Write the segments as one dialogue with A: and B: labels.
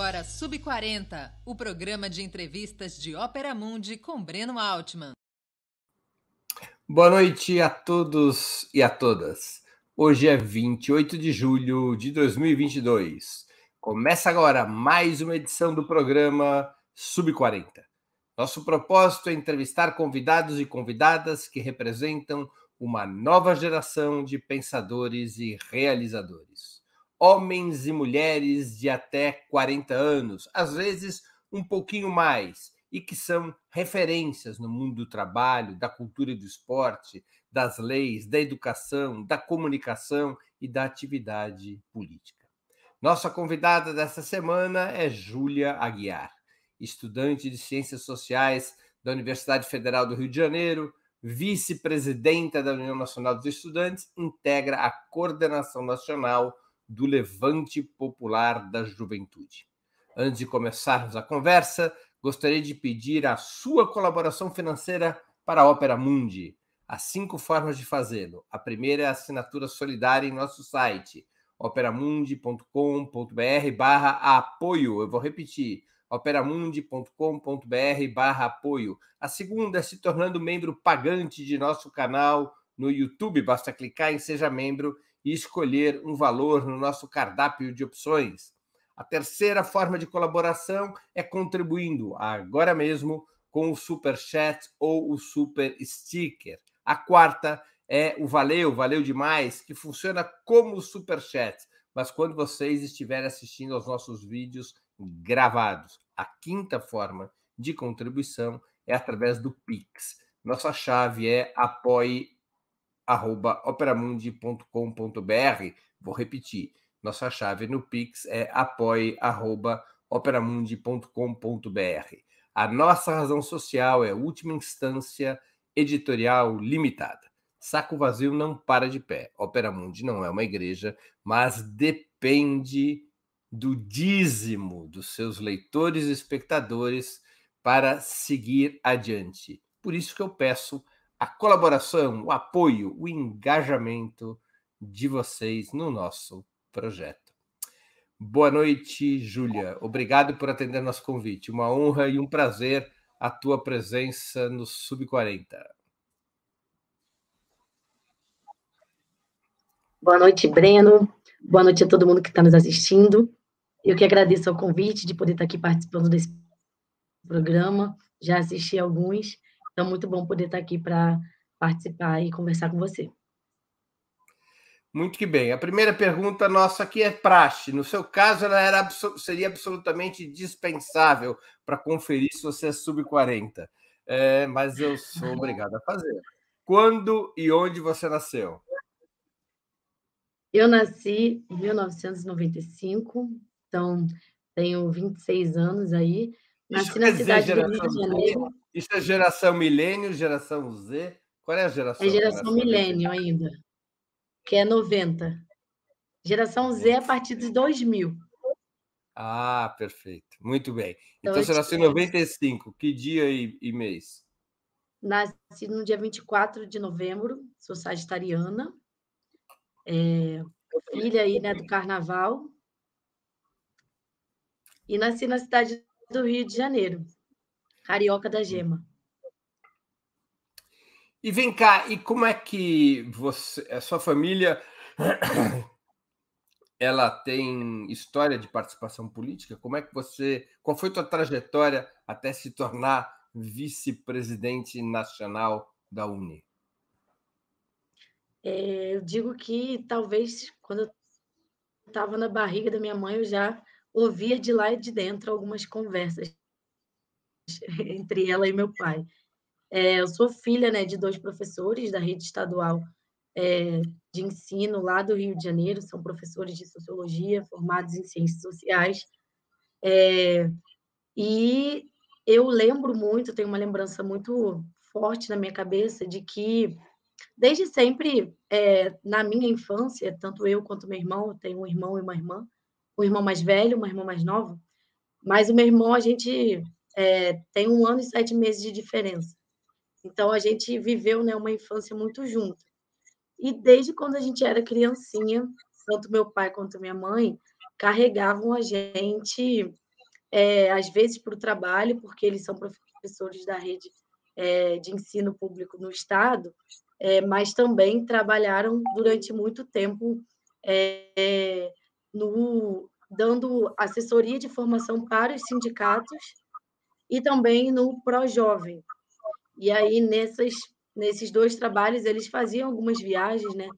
A: agora Sub40, o programa de entrevistas de Ópera Mundi com Breno Altman.
B: Boa noite a todos e a todas. Hoje é 28 de julho de 2022. Começa agora mais uma edição do programa Sub40. Nosso propósito é entrevistar convidados e convidadas que representam uma nova geração de pensadores e realizadores homens e mulheres de até 40 anos, às vezes um pouquinho mais, e que são referências no mundo do trabalho, da cultura e do esporte, das leis, da educação, da comunicação e da atividade política. Nossa convidada desta semana é Júlia Aguiar, estudante de Ciências Sociais da Universidade Federal do Rio de Janeiro, vice-presidenta da União Nacional dos Estudantes, integra a coordenação nacional do Levante Popular da Juventude. Antes de começarmos a conversa, gostaria de pedir a sua colaboração financeira para a Ópera Mundi. Há cinco formas de fazê-lo. A primeira é a assinatura solidária em nosso site, operamundi.com.br barra apoio. Eu vou repetir, operamundi.com.br barra apoio. A segunda é se tornando membro pagante de nosso canal no YouTube. Basta clicar em Seja Membro e escolher um valor no nosso cardápio de opções. A terceira forma de colaboração é contribuindo agora mesmo com o Super Chat ou o Super Sticker. A quarta é o Valeu, valeu demais, que funciona como o Super Chat, mas quando vocês estiverem assistindo aos nossos vídeos gravados. A quinta forma de contribuição é através do Pix. Nossa chave é apoie arroba operamundi.com.br. Vou repetir, nossa chave no Pix é apoie.operamundi.com.br. A nossa razão social é última instância editorial limitada. Saco vazio não para de pé. Opera Mundi não é uma igreja, mas depende do dízimo dos seus leitores e espectadores para seguir adiante. Por isso que eu peço a colaboração, o apoio, o engajamento de vocês no nosso projeto. Boa noite, Júlia. Obrigado por atender nosso convite. Uma honra e um prazer a tua presença no Sub40.
C: Boa noite, Breno. Boa noite a todo mundo que está nos assistindo. Eu que agradeço o convite de poder estar aqui participando desse programa. Já assisti alguns então, muito bom poder estar aqui para participar e conversar com você.
B: Muito que bem. A primeira pergunta nossa aqui é praxe. No seu caso, ela era, seria absolutamente dispensável para conferir se você é sub-40. É, mas eu sou obrigado a fazer. Quando e onde você nasceu?
C: Eu nasci em 1995, então tenho 26 anos aí. Nasci Isso na cidade do Rio de Janeiro.
B: Isso é geração milênio, geração Z? Qual é a geração?
C: É geração milênio ainda, que é 90. Geração Z é a partir de 2000.
B: Ah, perfeito. Muito bem. Então, então você nasceu em 95. Que dia e, e mês?
C: Nasci no dia 24 de novembro, sou sagitariana. É, filha aí, né, do carnaval. E nasci na cidade do Rio de Janeiro, Carioca da Gema.
B: E vem cá, e como é que você, a sua família ela tem história de participação política? Como é que você, qual foi a tua trajetória até se tornar vice-presidente nacional da Uni?
C: É, eu digo que talvez quando eu estava na barriga da minha mãe eu já ouvia de lá e de dentro algumas conversas entre ela e meu pai. É, eu sou filha né, de dois professores da rede estadual é, de ensino lá do Rio de Janeiro, são professores de sociologia, formados em ciências sociais. É, e eu lembro muito, tenho uma lembrança muito forte na minha cabeça de que, desde sempre, é, na minha infância, tanto eu quanto meu irmão, eu tenho um irmão e uma irmã, um irmão mais velho, uma irmã mais nova, mas o meu irmão, a gente é, tem um ano e sete meses de diferença. Então, a gente viveu né, uma infância muito junto. E desde quando a gente era criancinha, tanto meu pai quanto minha mãe carregavam a gente é, às vezes para o trabalho, porque eles são professores da rede é, de ensino público no Estado, é, mas também trabalharam durante muito tempo é, no, dando assessoria de formação para os sindicatos e também no Pro-Jovem. E aí, nessas, nesses dois trabalhos, eles faziam algumas viagens né,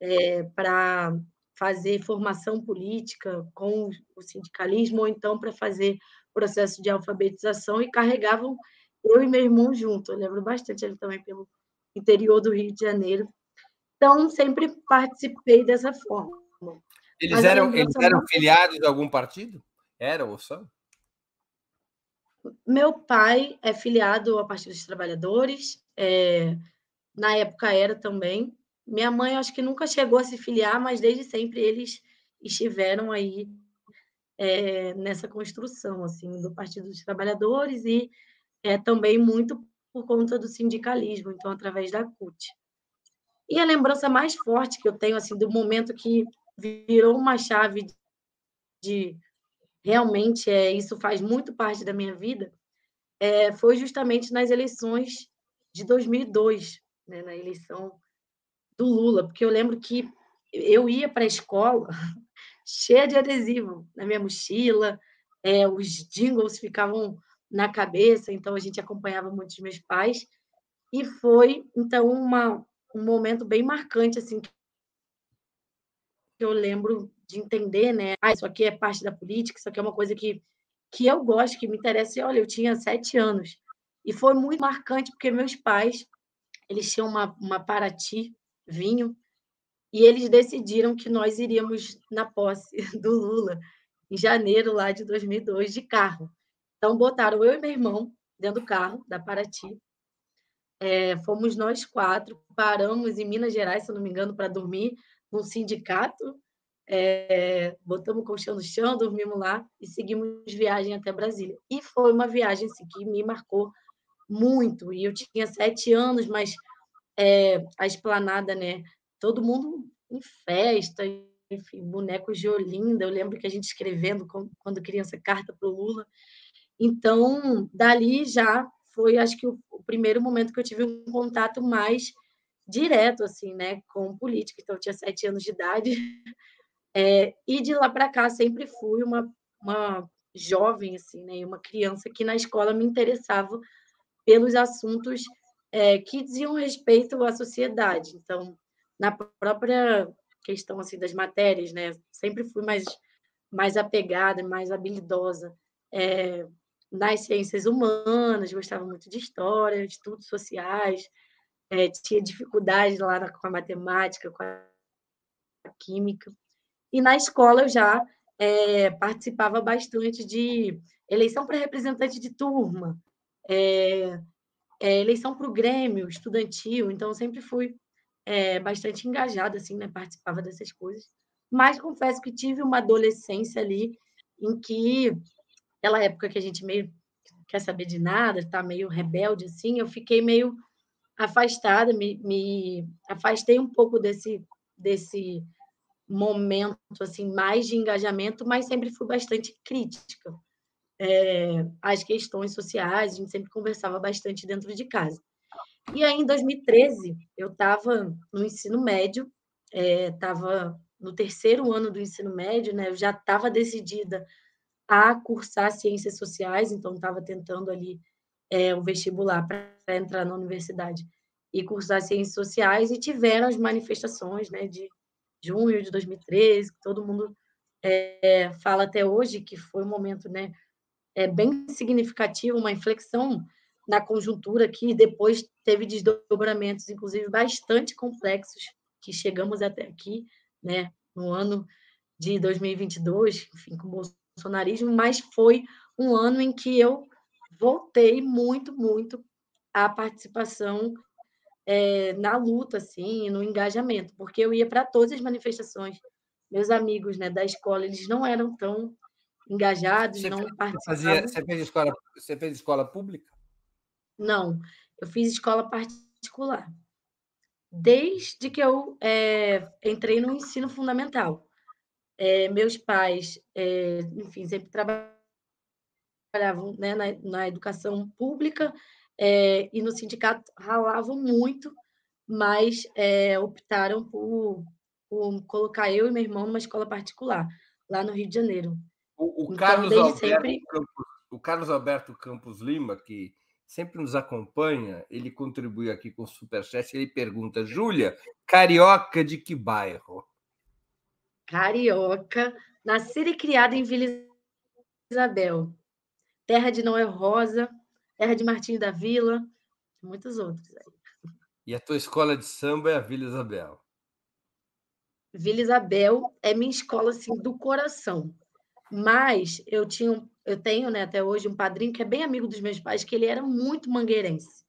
C: é, para fazer formação política com o sindicalismo, ou então para fazer processo de alfabetização, e carregavam eu e meu irmão junto. Eu lembro bastante ele também pelo interior do Rio de Janeiro. Então, sempre participei dessa forma.
B: Eles eram, eles eram filiados a algum partido? Eram ou são?
C: Meu pai é filiado ao Partido dos Trabalhadores, é, na época era também. Minha mãe acho que nunca chegou a se filiar, mas desde sempre eles estiveram aí é, nessa construção assim do Partido dos Trabalhadores e é, também muito por conta do sindicalismo, então através da CUT. E a lembrança mais forte que eu tenho assim do momento que virou uma chave de realmente é isso faz muito parte da minha vida é, foi justamente nas eleições de 2002, né, na eleição do Lula, porque eu lembro que eu ia para a escola cheia de adesivo na minha mochila, é, os jingles ficavam na cabeça, então a gente acompanhava muito os meus pais, e foi, então, uma, um momento bem marcante, assim, que eu lembro de entender, né? Ah, isso aqui é parte da política, isso aqui é uma coisa que, que eu gosto, que me interessa. E olha, eu tinha sete anos. E foi muito marcante, porque meus pais, eles tinham uma, uma Paraty vinho, e eles decidiram que nós iríamos na posse do Lula, em janeiro lá de 2002, de carro. Então, botaram eu e meu irmão dentro do carro da Paraty. É, fomos nós quatro, paramos em Minas Gerais, se não me engano, para dormir num sindicato, é, botamos o colchão no chão, dormimos lá e seguimos viagem até Brasília. E foi uma viagem assim, que me marcou muito. E eu tinha sete anos, mas é, a esplanada, né? Todo mundo em festa, enfim, bonecos de Olinda. Eu lembro que a gente escrevendo quando criança carta para o Lula. Então, dali já foi, acho que, o, primeiro momento que eu tive um contato mais direto, assim, né, com política. Então, eu tinha sete anos de idade. É, e de lá para cá, sempre fui uma, uma jovem, assim, né, uma criança que na escola me interessava pelos assuntos é, que diziam respeito à sociedade. Então, na própria questão assim das matérias, né, sempre fui mais mais apegada, mais habilidosa é, nas ciências humanas, gostava muito de história, de estudos sociais, é, tinha dificuldade lá na, com a matemática, com a química. E na escola eu já é, participava bastante de eleição para representante de turma, é, é, eleição para o Grêmio estudantil, então sempre fui bastante engajada, assim, né? participava dessas coisas. Mas confesso que tive uma adolescência ali em que, aquela época que a gente meio quer saber de nada, está meio rebelde, assim, eu fiquei meio afastada, me, me afastei um pouco desse, desse momento assim mais de engajamento, mas sempre fui bastante crítica é, às questões sociais, a gente sempre conversava bastante dentro de casa. E aí, em 2013, eu estava no ensino médio, estava é, no terceiro ano do ensino médio, né? Eu já estava decidida a cursar ciências sociais, então estava tentando ali é, o vestibular para entrar na universidade e cursar ciências sociais, e tiveram as manifestações né, de junho de 2013, que todo mundo é, fala até hoje, que foi um momento né, é, bem significativo, uma inflexão na conjuntura que depois teve desdobramentos, inclusive, bastante complexos, que chegamos até aqui, né, no ano de 2022, enfim, com o bolsonarismo, mas foi um ano em que eu voltei muito, muito à participação é, na luta, assim, no engajamento, porque eu ia para todas as manifestações. Meus amigos né, da escola, eles não eram tão engajados, você não fez, participavam.
B: Fazia, você, fez escola, você fez escola pública?
C: Não, eu fiz escola particular. Desde que eu é, entrei no ensino fundamental. É, meus pais, enfim, sempre trabalhavam né, na, na, educação pública é, e no sindicato ralavam muito, mas é, optaram por, por, colocar eu e meu irmão numa escola particular, lá no Rio de Janeiro.
B: O, o então, Carlos, Alberto sempre... Campos, o Carlos Alberto Campos Lima, que sempre nos acompanha, ele contribui aqui com o Superchat, ele pergunta, Júlia, carioca de que bairro?
C: Carioca, nascida e criada em Vila Isabel, terra de Noel Rosa, terra de Martinho da Vila, muitos outros aí.
B: E a tua escola de samba é a Vila Isabel?
C: Vila Isabel é minha escola assim do coração. Mas eu tinha, eu tenho, né, até hoje um padrinho que é bem amigo dos meus pais, que ele era muito mangueirense.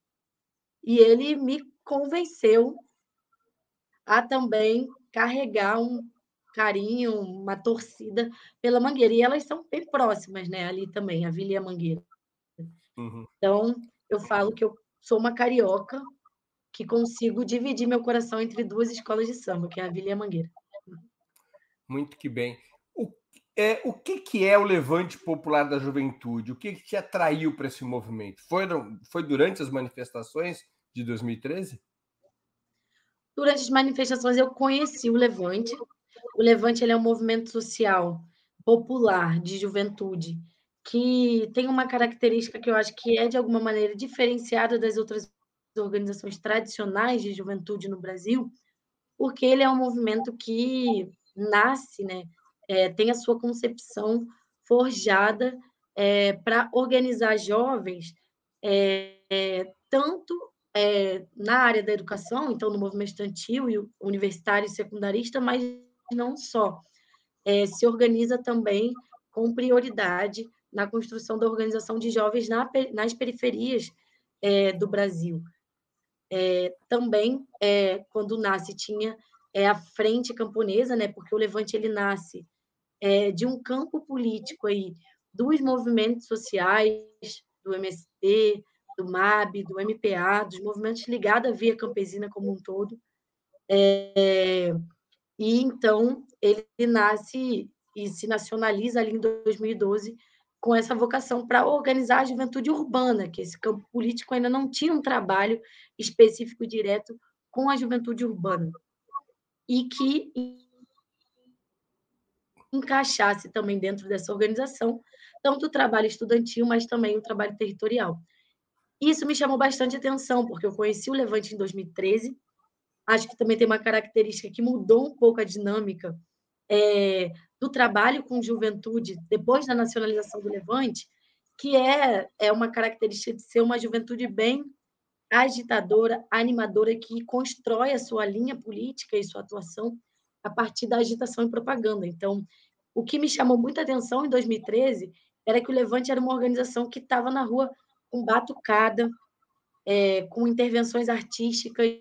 C: E ele me convenceu a também carregar um carinho, uma torcida pela Mangueira. E elas são bem próximas, né, ali também, a Vila e a Mangueira. Uhum. Então, eu falo que eu sou uma carioca que consigo dividir meu coração entre duas escolas de samba, que é a Vila e a Mangueira.
B: Muito que bem. É, o que, que é o Levante Popular da Juventude? O que, que te atraiu para esse movimento? Foi, foi durante as manifestações de 2013?
C: Durante as manifestações eu conheci o Levante. O Levante ele é um movimento social popular de juventude que tem uma característica que eu acho que é de alguma maneira diferenciada das outras organizações tradicionais de juventude no Brasil, porque ele é um movimento que nasce, né, é, tem a sua concepção forjada é, para organizar jovens é, é tanto é, na área da educação, então no movimento estudantil e universitário e secundarista, mas não só. É, se organiza também com prioridade na construção da organização de jovens na, nas periferias do Brasil. também, quando nasce, tinha a frente camponesa, né, porque o Levante ele nasce é, de um campo político aí dos movimentos sociais, do MST, do MAB, do MPA, dos movimentos ligados à Via Campesina como um todo. É, e então ele nasce e se nacionaliza ali em 2012 com essa vocação para organizar a juventude urbana, que esse campo político ainda não tinha um trabalho específico direto com a juventude urbana. E que encaixasse também dentro dessa organização, tanto o trabalho estudantil, mas também o trabalho territorial. Isso me chamou bastante atenção, porque eu conheci o Levante em 2013, acho que também tem uma característica que mudou um pouco a dinâmica é, do trabalho com juventude depois da nacionalização do Levante, que é, é uma característica de ser uma juventude bem agitadora, animadora, que constrói a sua linha política e sua atuação a partir da agitação e propaganda. Então, o que me chamou muita atenção em 2013 era que o Levante era uma organização que estava na rua com batucada, é, com intervenções artísticas,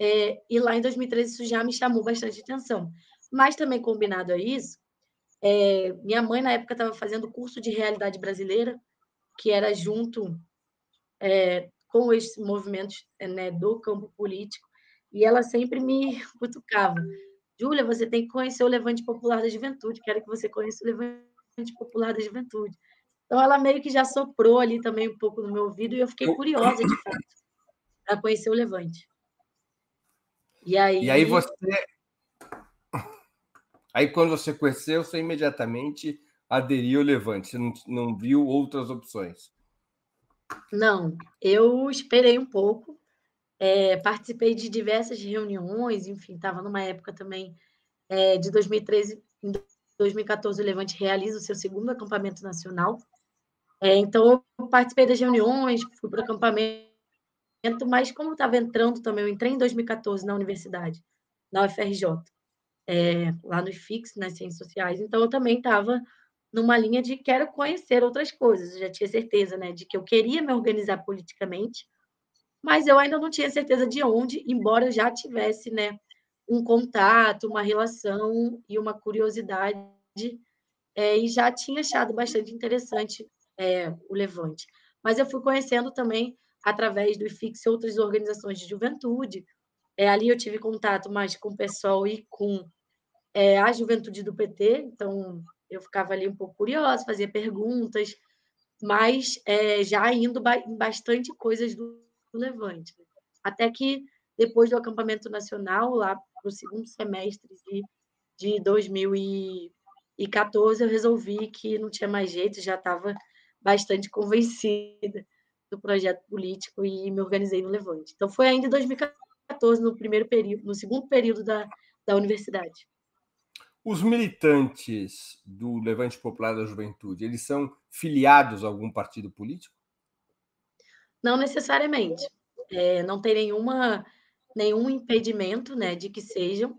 C: é, e lá em 2013 isso já me chamou bastante atenção. Mas também combinado a isso, é, minha mãe na época estava fazendo curso de realidade brasileira, que era junto é, com os movimentos né, do campo político, e ela sempre me cutucava. Júlia, você tem que conhecer o Levante Popular da Juventude, quero que você conheça o Levante Popular da Juventude. Então, ela meio que já soprou ali também um pouco no meu ouvido e eu fiquei curiosa, de fato, para conhecer o Levante.
B: E aí... e aí você. Aí, quando você conheceu, você imediatamente aderiu ao Levante, você não, não viu outras opções?
C: Não, eu esperei um pouco, é, participei de diversas reuniões, enfim, estava numa época também é, de 2013, em 2014 o Levante realiza o seu segundo acampamento nacional. É, então, eu participei das reuniões, fui para o acampamento, mas como estava entrando também, eu entrei em 2014 na universidade, na UFRJ, é, lá no IFIX, nas Ciências Sociais, então eu também estava numa linha de quero conhecer outras coisas, eu já tinha certeza né, de que eu queria me organizar politicamente, mas eu ainda não tinha certeza de onde, embora eu já tivesse né, um contato, uma relação e uma curiosidade, é, e já tinha achado bastante interessante é, o Levante. Mas eu fui conhecendo também, através do IFIX, outras organizações de juventude. É, ali eu tive contato mais com o pessoal e com é, a juventude do PT, então eu ficava ali um pouco curiosa, fazia perguntas, mas é, já indo em bastante coisas do, Levante. Até que, depois do acampamento nacional, lá para o segundo semestre de, de 2014, eu resolvi que não tinha mais jeito, já estava bastante convencida do projeto político e me organizei no Levante. Então, foi ainda em 2014, no primeiro período, no segundo período da, da universidade.
B: Os militantes do Levante Popular da Juventude, eles são filiados a algum partido político?
C: Não necessariamente. É, não tem nenhuma, nenhum impedimento né, de que sejam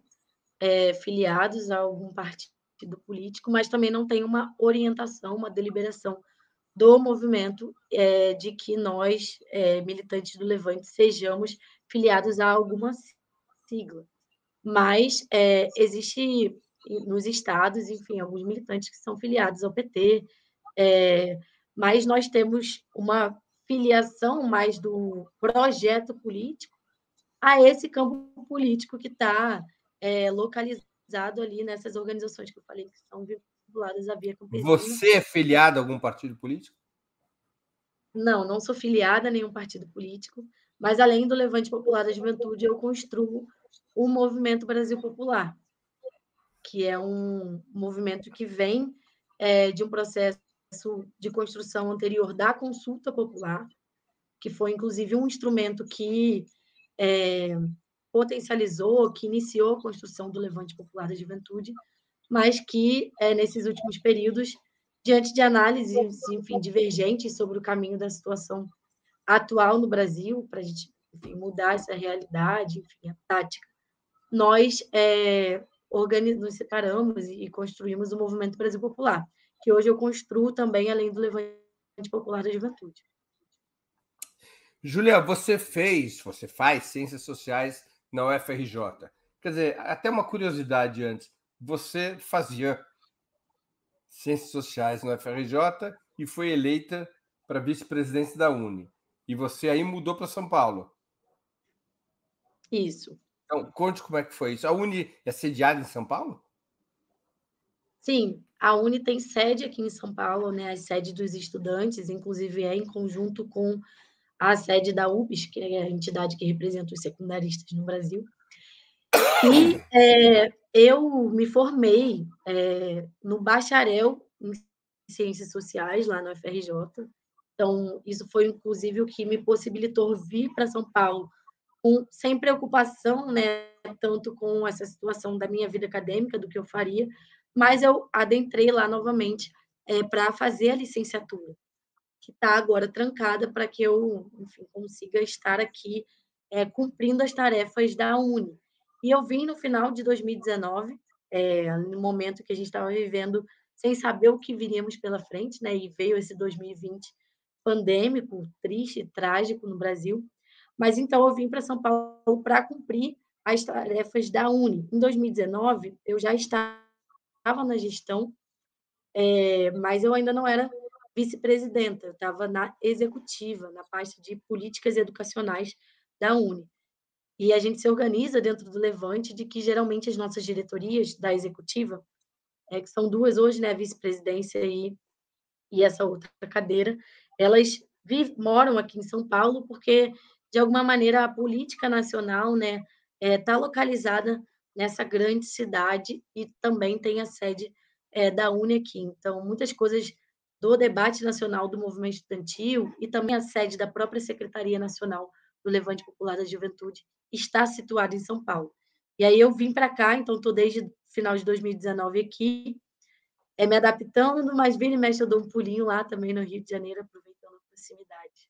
C: é, filiados a algum partido político, mas também não tem uma orientação, uma deliberação do movimento é, de que nós, é, militantes do Levante, sejamos filiados a alguma sigla. Mas é, existe nos estados, enfim, alguns militantes que são filiados ao PT, é, mas nós temos uma filiação mais do projeto político a esse campo político que está é, localizado ali nessas organizações que eu falei que são vinculadas à Via Campesina.
B: Você é filiado a algum partido político?
C: Não, não sou filiada a nenhum partido político, mas além do Levante Popular da Juventude, eu construo o Movimento Brasil Popular, que é um movimento que vem é, de um processo de construção anterior da consulta popular, que foi inclusive um instrumento que é, potencializou, que iniciou a construção do Levante Popular da Juventude, mas que, é, nesses últimos períodos, diante de análises, enfim, divergentes sobre o caminho da situação atual no Brasil, para a gente enfim, mudar essa realidade, enfim, a tática, nós é, nos separamos e construímos o Movimento Brasil Popular, que hoje eu construo também, além do Levante Popular da Juventude.
B: Julia, você fez, você faz Ciências Sociais na UFRJ. Quer dizer, até uma curiosidade antes, você fazia Ciências Sociais na UFRJ e foi eleita para vice-presidente da Uni. E você aí mudou para São Paulo.
C: Isso.
B: Então, conte como é que foi isso. A Uni é sediada em São Paulo?
C: Sim, a Uni tem sede aqui em São Paulo, né? A sede dos estudantes, inclusive é em conjunto com a sede da UBS, que é a entidade que representa os secundaristas no Brasil. E é, eu me formei é, no bacharel em Ciências Sociais, lá na UFRJ. Então, isso foi, inclusive, o que me possibilitou vir para São Paulo com, sem preocupação, né, tanto com essa situação da minha vida acadêmica, do que eu faria, mas eu adentrei lá novamente é, para fazer a licenciatura, que está agora trancada para que eu enfim, consiga estar aqui é, cumprindo as tarefas da Uni. E eu vim no final de 2019, é, no momento que a gente estava vivendo sem saber o que viríamos pela frente, né? E veio esse 2020 pandêmico, triste, trágico no Brasil. Mas então eu vim para São Paulo para cumprir as tarefas da Uni. Em 2019, eu já estava na gestão, é, mas eu ainda não era vice-presidenta, eu estava na executiva, na pasta de políticas educacionais da Uni. E a gente se organiza dentro do Levante de que geralmente as nossas diretorias da executiva, é, que são duas hoje, né, vice-presidência e, e essa outra cadeira, elas moram aqui em São Paulo porque de alguma maneira, a política nacional está né, é, localizada nessa grande cidade e também tem a sede é, da UNE aqui. Então, muitas coisas do debate nacional do movimento estudantil e também a sede da própria Secretaria Nacional do Levante Popular da Juventude está situada em São Paulo. E aí eu vim para cá, então estou desde final de 2019 aqui, é, me adaptando, mas vira e mexe eu dou um pulinho lá também no Rio de Janeiro, aproveitando a proximidade.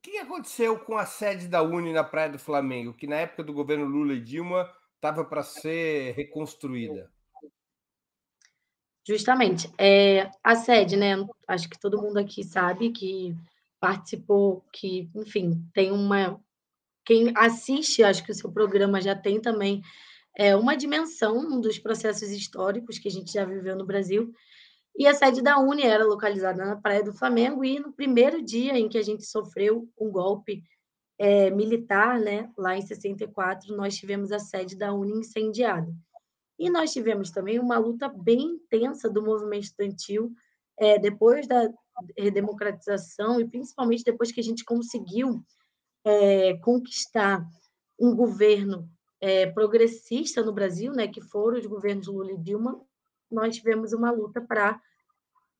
B: O que aconteceu com a sede da Uni na Praia do Flamengo, que na época do governo Lula e Dilma estava para ser reconstruída?
C: Justamente. É, a sede, né? Acho que todo mundo aqui sabe que participou, que, enfim, tem uma. Quem assiste, acho que o seu programa já tem também é, uma dimensão dos processos históricos que a gente já viveu no Brasil. E a sede da Uni era localizada na Praia do Flamengo, e no primeiro dia em que a gente sofreu um golpe é, militar, né, lá em 64, nós tivemos a sede da Uni incendiada. E nós tivemos também uma luta bem intensa do movimento estudantil é, depois da redemocratização e principalmente depois que a gente conseguiu é, conquistar um governo é, progressista no Brasil, né, que foram os governos Lula e Dilma, nós tivemos uma luta para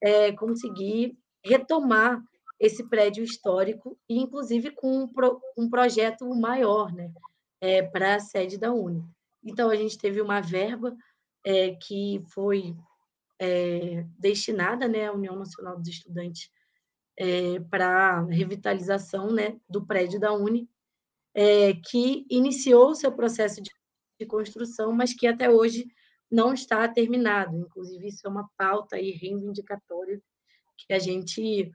C: é, conseguir retomar esse prédio histórico, e inclusive com um, pro, um projeto maior né, é, para a sede da Uni. Então, a gente teve uma verba é, que foi é, destinada né, à União Nacional dos Estudantes é, para revitalização né, do prédio da Uni, é, que iniciou seu processo de, de, construção, mas que até hoje não está terminado. Inclusive, isso é uma pauta aí reivindicatória que a gente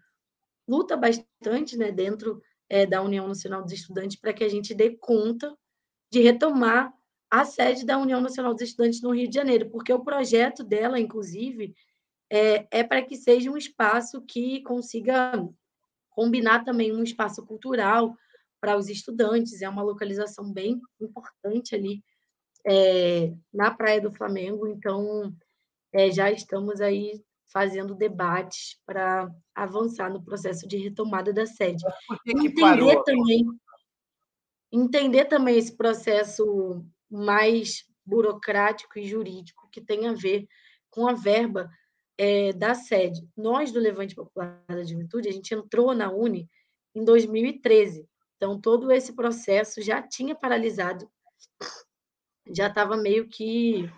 C: luta bastante né, dentro é, da União Nacional dos Estudantes para que a gente dê conta de retomar a sede da União Nacional dos Estudantes no Rio de Janeiro, porque o projeto dela, inclusive, é, é para que seja um espaço que consiga combinar também um espaço cultural para os estudantes, é uma localização bem importante ali é, na Praia do Flamengo, então é, já estamos aí fazendo debates para avançar no processo de retomada da sede. entender também entender também esse processo mais burocrático e jurídico que tem a ver com a verba é, da sede. Nós, do Levante Popular da Juventude, a gente entrou na Uni em 2013. Então, todo esse processo já tinha paralisado, já estava meio que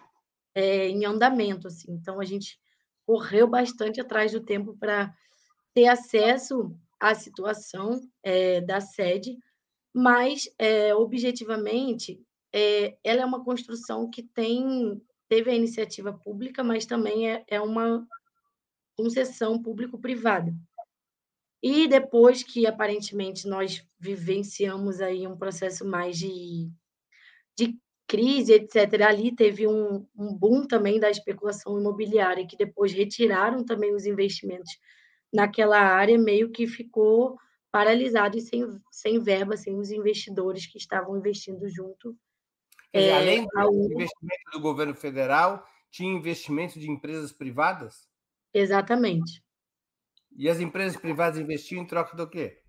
C: é, em andamento. Assim. Então, a gente correu bastante atrás do tempo para ter acesso à situação é, da sede, mas, é, objetivamente, é, ela é uma construção que tem teve a iniciativa pública, mas também é, é uma concessão público-privada. E depois que aparentemente nós vivenciamos aí um processo mais de, de crise, etc., ali teve um, um boom também da especulação imobiliária, que depois retiraram também os investimentos naquela área, meio que ficou paralisado e sem, sem verba, sem os investidores que estavam investindo junto
B: é, além do investimento do governo federal, tinha investimento de empresas privadas?
C: Exatamente.
B: E as empresas privadas investiam em troca do quê?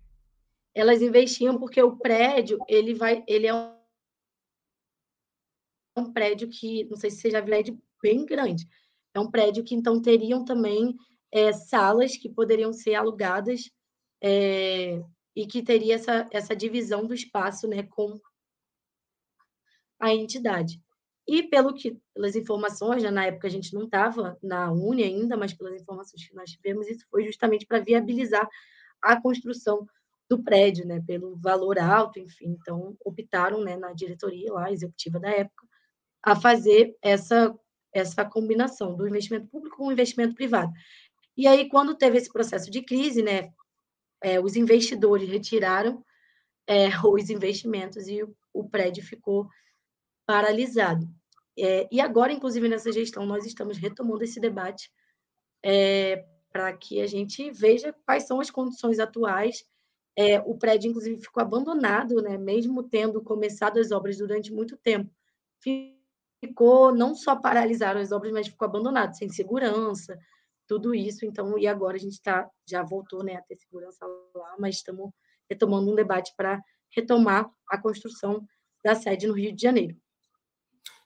C: Elas investiam porque o prédio, ele vai, ele é um prédio que, não sei se você já viu, é bem grande. É um prédio que então teriam também é, salas que poderiam ser alugadas é, e que teria essa, essa divisão do espaço né, com a entidade. E pelo que, pelas informações, né, na época a gente não estava na Uni ainda, mas pelas informações que nós tivemos, isso foi justamente para viabilizar a construção do prédio, né, pelo valor alto, enfim. Então, optaram, né, na diretoria lá, executiva da época, a fazer essa, essa combinação do investimento público com o investimento privado. E aí, quando teve esse processo de crise, né, é, os investidores retiraram é, os investimentos e o, o prédio ficou paralisado. É, e agora, inclusive, nessa gestão, nós estamos retomando esse debate é, para que a gente veja quais são as condições atuais. É, o prédio, inclusive, ficou abandonado, né, mesmo tendo começado as obras durante muito tempo. Ficou, não só paralisaram as obras, mas ficou abandonado, sem segurança, tudo isso. Então, e agora a gente está já voltou né, a ter segurança lá, mas estamos retomando um debate para retomar a construção da sede no Rio de Janeiro.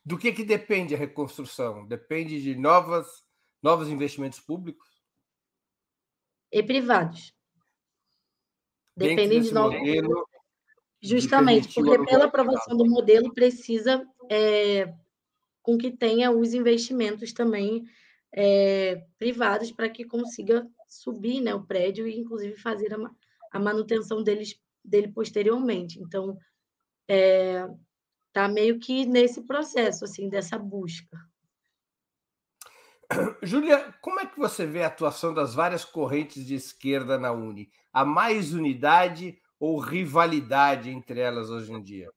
B: Do que, que depende a reconstrução? Depende de novas, novos investimentos públicos?
C: E privados. Dependem de novos. Modelo, Justamente, porque pela aprovação do modelo precisa é, com que tenha os investimentos também é, privados para que consiga subir né, o prédio e, inclusive, fazer a, a manutenção deles, dele posteriormente. Então, é, Está meio que nesse processo, assim, dessa busca.
B: Júlia, como é que você vê a atuação das várias correntes de esquerda na Uni? Há mais unidade ou rivalidade entre elas hoje em dia?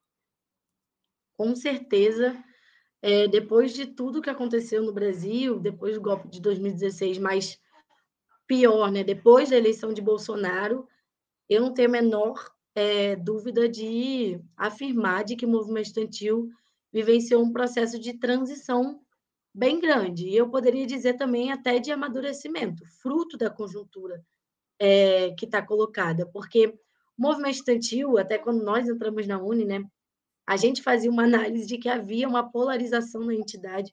C: Com certeza, é, depois de tudo que aconteceu no Brasil, depois do golpe de 2016, mas pior, né? Depois da eleição de Bolsonaro, eu não tenho a menor é, dúvida de afirmar de que o movimento estudantil vivenciou um processo de transição bem grande. E eu poderia dizer também até de amadurecimento, fruto da conjuntura é, que está colocada. Porque o movimento estudantil, até quando nós entramos na Uni, né, a gente fazia uma análise de que havia uma polarização na entidade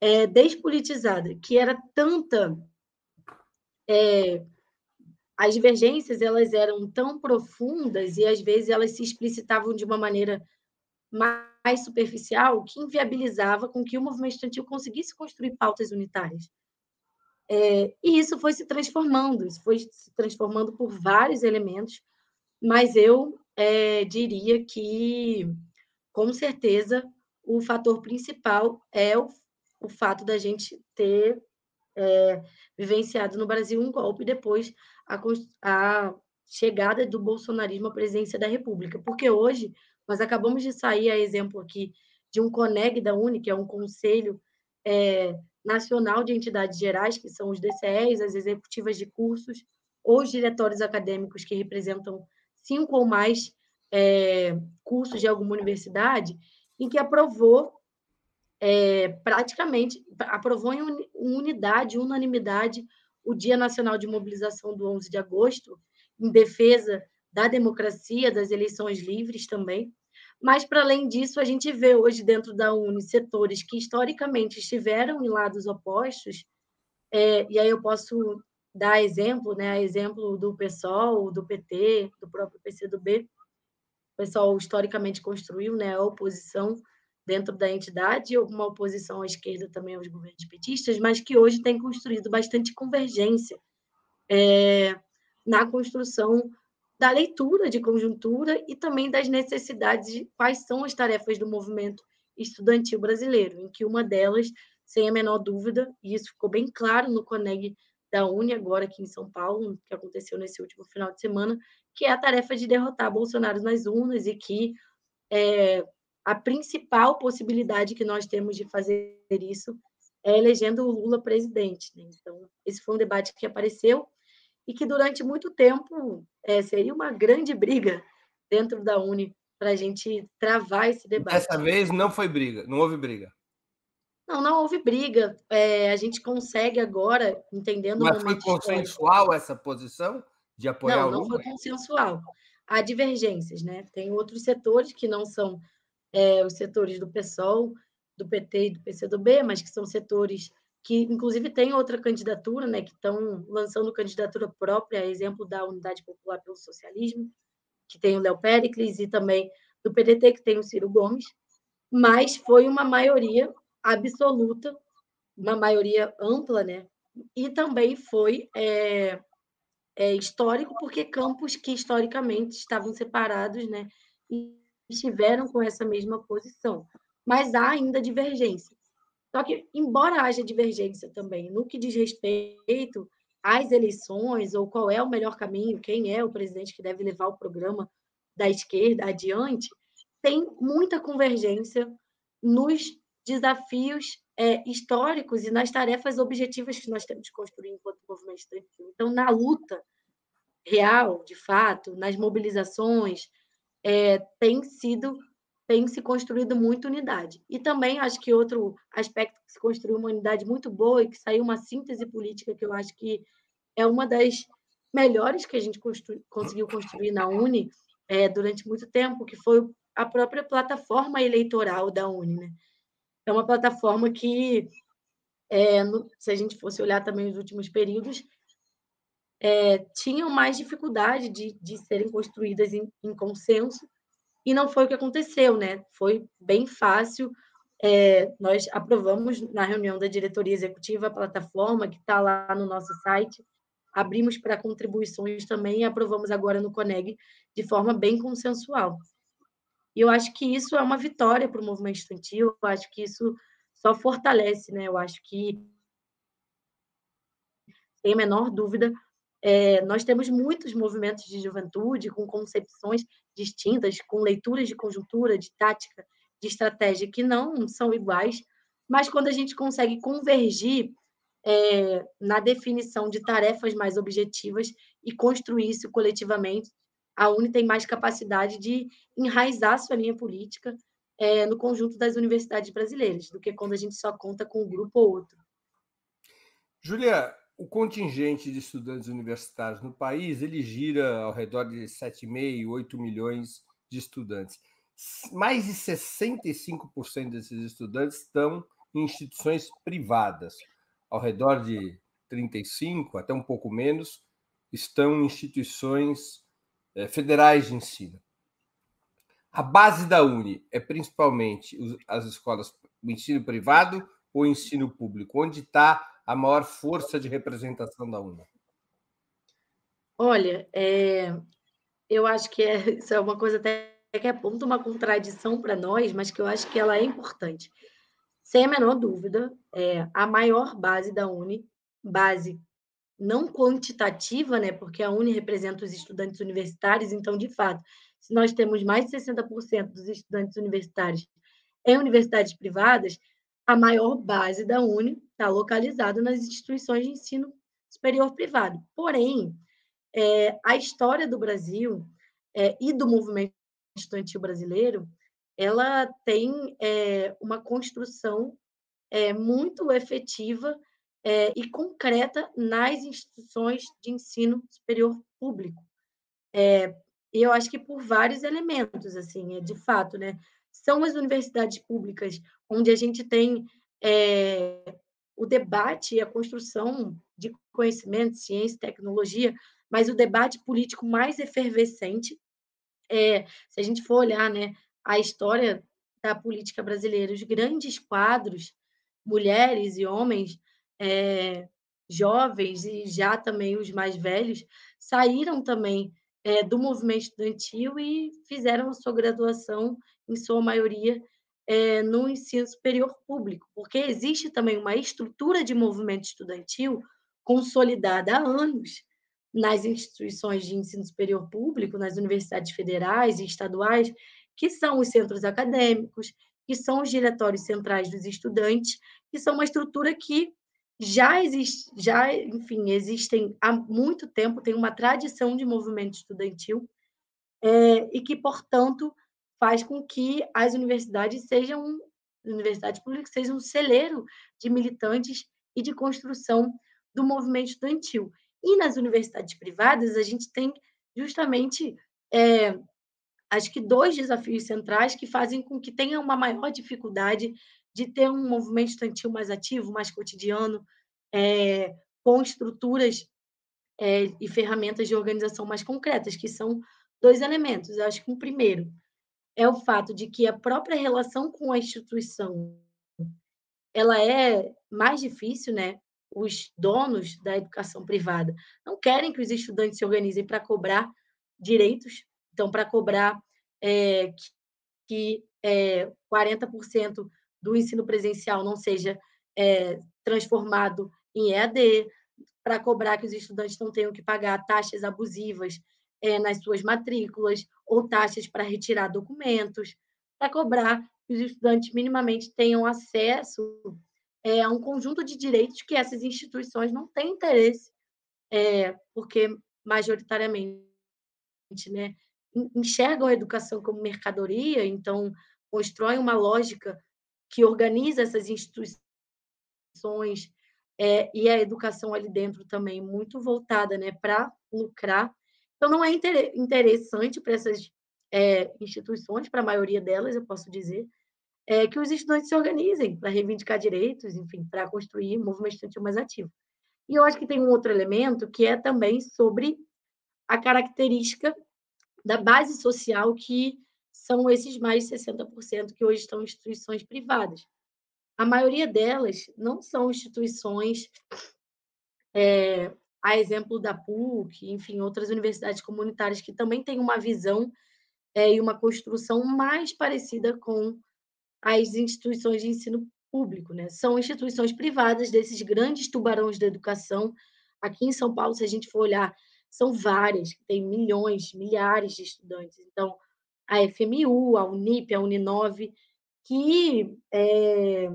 C: é, despolitizada, que era tanta. É, as divergências elas eram tão profundas e às vezes elas se explicitavam de uma maneira mais superficial que inviabilizava com que o movimento estudantil conseguisse construir pautas unitárias. É, e isso foi se transformando, isso foi se transformando por vários elementos, mas eu é, diria que, com certeza, o fator principal é o, o fato da gente ter é, vivenciado no Brasil um golpe depois a, a chegada do bolsonarismo à presidência da República, porque hoje nós acabamos de sair, a exemplo aqui, de um CONEG da UNI, que é um conselho é, nacional de entidades gerais, que são os DCEs, as executivas de cursos, ou os diretórios acadêmicos que representam cinco ou mais é, cursos de alguma universidade, em que aprovou é, praticamente, aprovou em unidade, unanimidade, o Dia Nacional de Mobilização do 11 de agosto, em defesa da democracia, das eleições livres também. Mas, para além disso, a gente vê hoje dentro da Uni setores que historicamente estiveram em lados opostos, é, e aí eu posso dar exemplo, né, exemplo do PSOL, do PT, do próprio PCdoB, o pessoal historicamente construiu né, a oposição dentro da entidade, uma oposição à esquerda também aos governos petistas, mas que hoje tem construído bastante convergência é, na construção da leitura de conjuntura e também das necessidades de quais são as tarefas do movimento estudantil brasileiro, em que uma delas, sem a menor dúvida, e isso ficou bem claro no CONEG da Uni, agora aqui em São Paulo, que aconteceu nesse último final de semana, que é a tarefa de derrotar Bolsonaro nas urnas e que é, a principal possibilidade que nós temos de fazer isso é elegendo o Lula presidente. Né? Então, esse foi um debate que apareceu e que durante muito tempo é, seria uma grande briga dentro da Uni para a gente travar esse debate.
B: Dessa vez não foi briga, não houve briga.
C: Não, não houve briga. É, a gente consegue agora, entendendo
B: Mas foi consensual histórico. essa posição de apoiar
C: não,
B: o Lula?
C: Não, não foi consensual. Há divergências, né? Tem outros setores que não são é, os setores do PSOL, do PT e do PCdoB, mas que são setores que, inclusive, têm outra candidatura, né, que estão lançando candidatura própria, exemplo da Unidade Popular pelo Socialismo, que tem o Léo Pericles, e também do PDT, que tem o Ciro Gomes, mas foi uma maioria absoluta, uma maioria ampla, né, e também foi é, é, histórico, porque campos que historicamente estavam separados, né, e estiveram com essa mesma posição. Mas há ainda divergência. Só que, embora haja divergência também no que diz respeito às eleições, ou qual é o melhor caminho, quem é o presidente que deve levar o programa da esquerda adiante, tem muita convergência nos desafios é, históricos e nas tarefas objetivas que nós temos que construir enquanto movimento estudantil. Então, na luta real, de fato, nas mobilizações, é, tem sido tem se construído muita unidade. E também acho que outro aspecto que se construiu uma unidade muito boa e que saiu uma síntese política que eu acho que é uma das melhores que a gente conseguiu construir na Uni é, durante muito tempo, que foi a própria plataforma eleitoral da Uni. Né? É uma plataforma que, é, no, se a gente fosse olhar também os últimos períodos, é, tinham mais dificuldade de, de serem construídas em, em, consenso, e não foi o que aconteceu, né? Foi bem fácil. É, nós aprovamos na reunião da diretoria executiva a plataforma que está lá no nosso site, abrimos para contribuições também e aprovamos agora no CONEG de forma bem consensual. E eu acho que isso é uma vitória para o movimento estudantil, eu acho que isso só fortalece, né? Eu acho que, sem a menor dúvida, é, nós temos muitos movimentos de juventude com concepções distintas, com leituras de conjuntura, de tática, de estratégia que não são iguais, mas quando a gente consegue convergir é, na definição de tarefas mais objetivas e construir isso coletivamente, a UNE tem mais capacidade de enraizar sua linha política é, no conjunto das universidades brasileiras, do que quando a gente só conta com um grupo ou outro.
B: Júlia, o contingente de estudantes universitários no país ele gira ao redor de 7,5, 8 milhões de estudantes. Mais de 65% desses estudantes estão em instituições privadas, ao redor de 35, até um pouco menos, estão em instituições federais de ensino. A base da Uni é principalmente as escolas, o ensino privado ou ensino público? Onde está a maior força de representação da Uni?
C: Olha, é, eu acho que é, isso é uma coisa até que aponta uma contradição para nós, mas que eu acho que ela é importante. Sem a menor dúvida, é, a maior base da Uni, base não quantitativa, né, porque a Uni representa os estudantes universitários, então, de fato, se nós temos mais de 60% dos estudantes universitários em universidades privadas, a maior base da Uni está localizada nas instituições de ensino superior privado. Porém, é, a história do Brasil é, e do movimento estudantil brasileiro, ela tem é, uma construção muito efetiva é, e concreta nas instituições de ensino superior público. É, eu acho que por vários elementos, assim, é de fato, né? São as universidades públicas onde a gente tem é, o debate e a construção de conhecimento, ciência, tecnologia, mas o debate político mais efervescente. É, se a gente for olhar né, a história da política brasileira, os grandes quadros, mulheres e homens, é, jovens e já também os mais velhos, saíram também é, do movimento estudantil e fizeram a sua graduação, em sua maioria, é, no ensino superior público, porque existe também uma estrutura de movimento estudantil consolidada há anos nas instituições de ensino superior público, nas universidades federais e estaduais, que são os centros acadêmicos, que são os diretórios centrais dos estudantes, que são uma estrutura que já existe, já, enfim, existem há muito tempo, tem uma tradição de movimento estudantil, é, e que, portanto, faz com que as universidades sejam universidades públicas sejam um celeiro de militantes e de construção do movimento estudantil. E nas universidades privadas, a gente tem justamente, é, acho que, dois desafios centrais que fazem com que tenha uma maior dificuldade de ter um movimento estudantil mais ativo, mais cotidiano, é, com estruturas é, e ferramentas de organização mais concretas, que são dois elementos. Eu acho que um primeiro é o fato de que a própria relação com a instituição ela é mais difícil, né? Os donos da educação privada não querem que os estudantes se organizem para cobrar direitos, então para cobrar é, que, que é, 40% do ensino presencial não seja é, transformado em EAD, para cobrar que os estudantes não tenham que pagar taxas abusivas é, nas suas matrículas ou taxas para retirar documentos, para cobrar que os estudantes minimamente tenham acesso é, a um conjunto de direitos que essas instituições não têm interesse, é, porque majoritariamente né, enxergam a educação como mercadoria, então constroem uma lógica que organiza essas instituições é, e a educação ali dentro também muito voltada né, para lucrar então, não é interessante para essas é, instituições, para a maioria delas, eu posso dizer, é, que os estudantes se organizem para reivindicar direitos, enfim, para construir um movimento estudantil mais ativo. E eu acho que tem um outro elemento que é também sobre a característica da base social que são esses mais de 60% que hoje estão em instituições privadas. A maioria delas não são instituições é, a exemplo da PUC, enfim, outras universidades comunitárias que também têm uma visão é, e uma construção mais parecida com as instituições de ensino público, né? São instituições privadas desses grandes tubarões da educação. Aqui em São Paulo, se a gente for olhar, são várias, têm milhões, milhares de estudantes. Então, a FMU, a Unip, a Uninove, que é,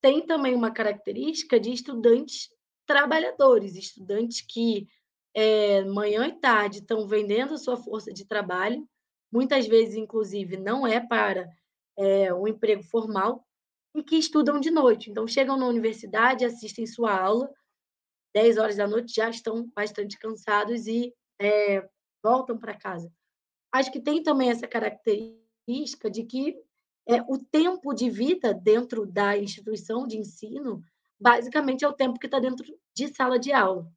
C: tem também uma característica de estudantes trabalhadores, estudantes que é, manhã e tarde estão vendendo a sua força de trabalho, muitas vezes, inclusive, não é para é, um emprego formal e que estudam de noite. Então, chegam na universidade, assistem sua aula, 10 horas da noite já estão bastante cansados e é, voltam para casa. Acho que tem também essa característica de que é, o tempo de vida dentro da instituição de ensino, basicamente, é o tempo que está dentro de sala de aula,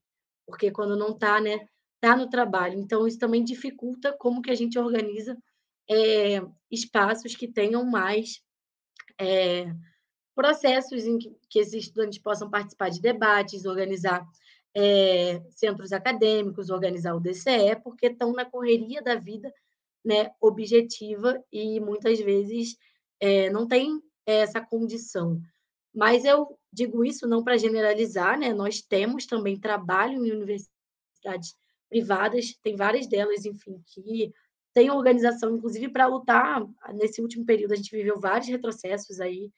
C: porque quando não está, né, está no trabalho. Então, isso também dificulta como que a gente organiza é, espaços que tenham mais é, processos em que, que esses estudantes possam participar de debates, organizar é, centros acadêmicos, organizar o DCE, porque estão na correria da vida né, objetiva e muitas vezes é, não tem essa condição. Mas eu digo isso não para generalizar, né? nós temos também trabalho em universidades privadas, tem várias delas, enfim, que tem organização, inclusive, para lutar. Nesse último período, a gente viveu vários retrocessos aí,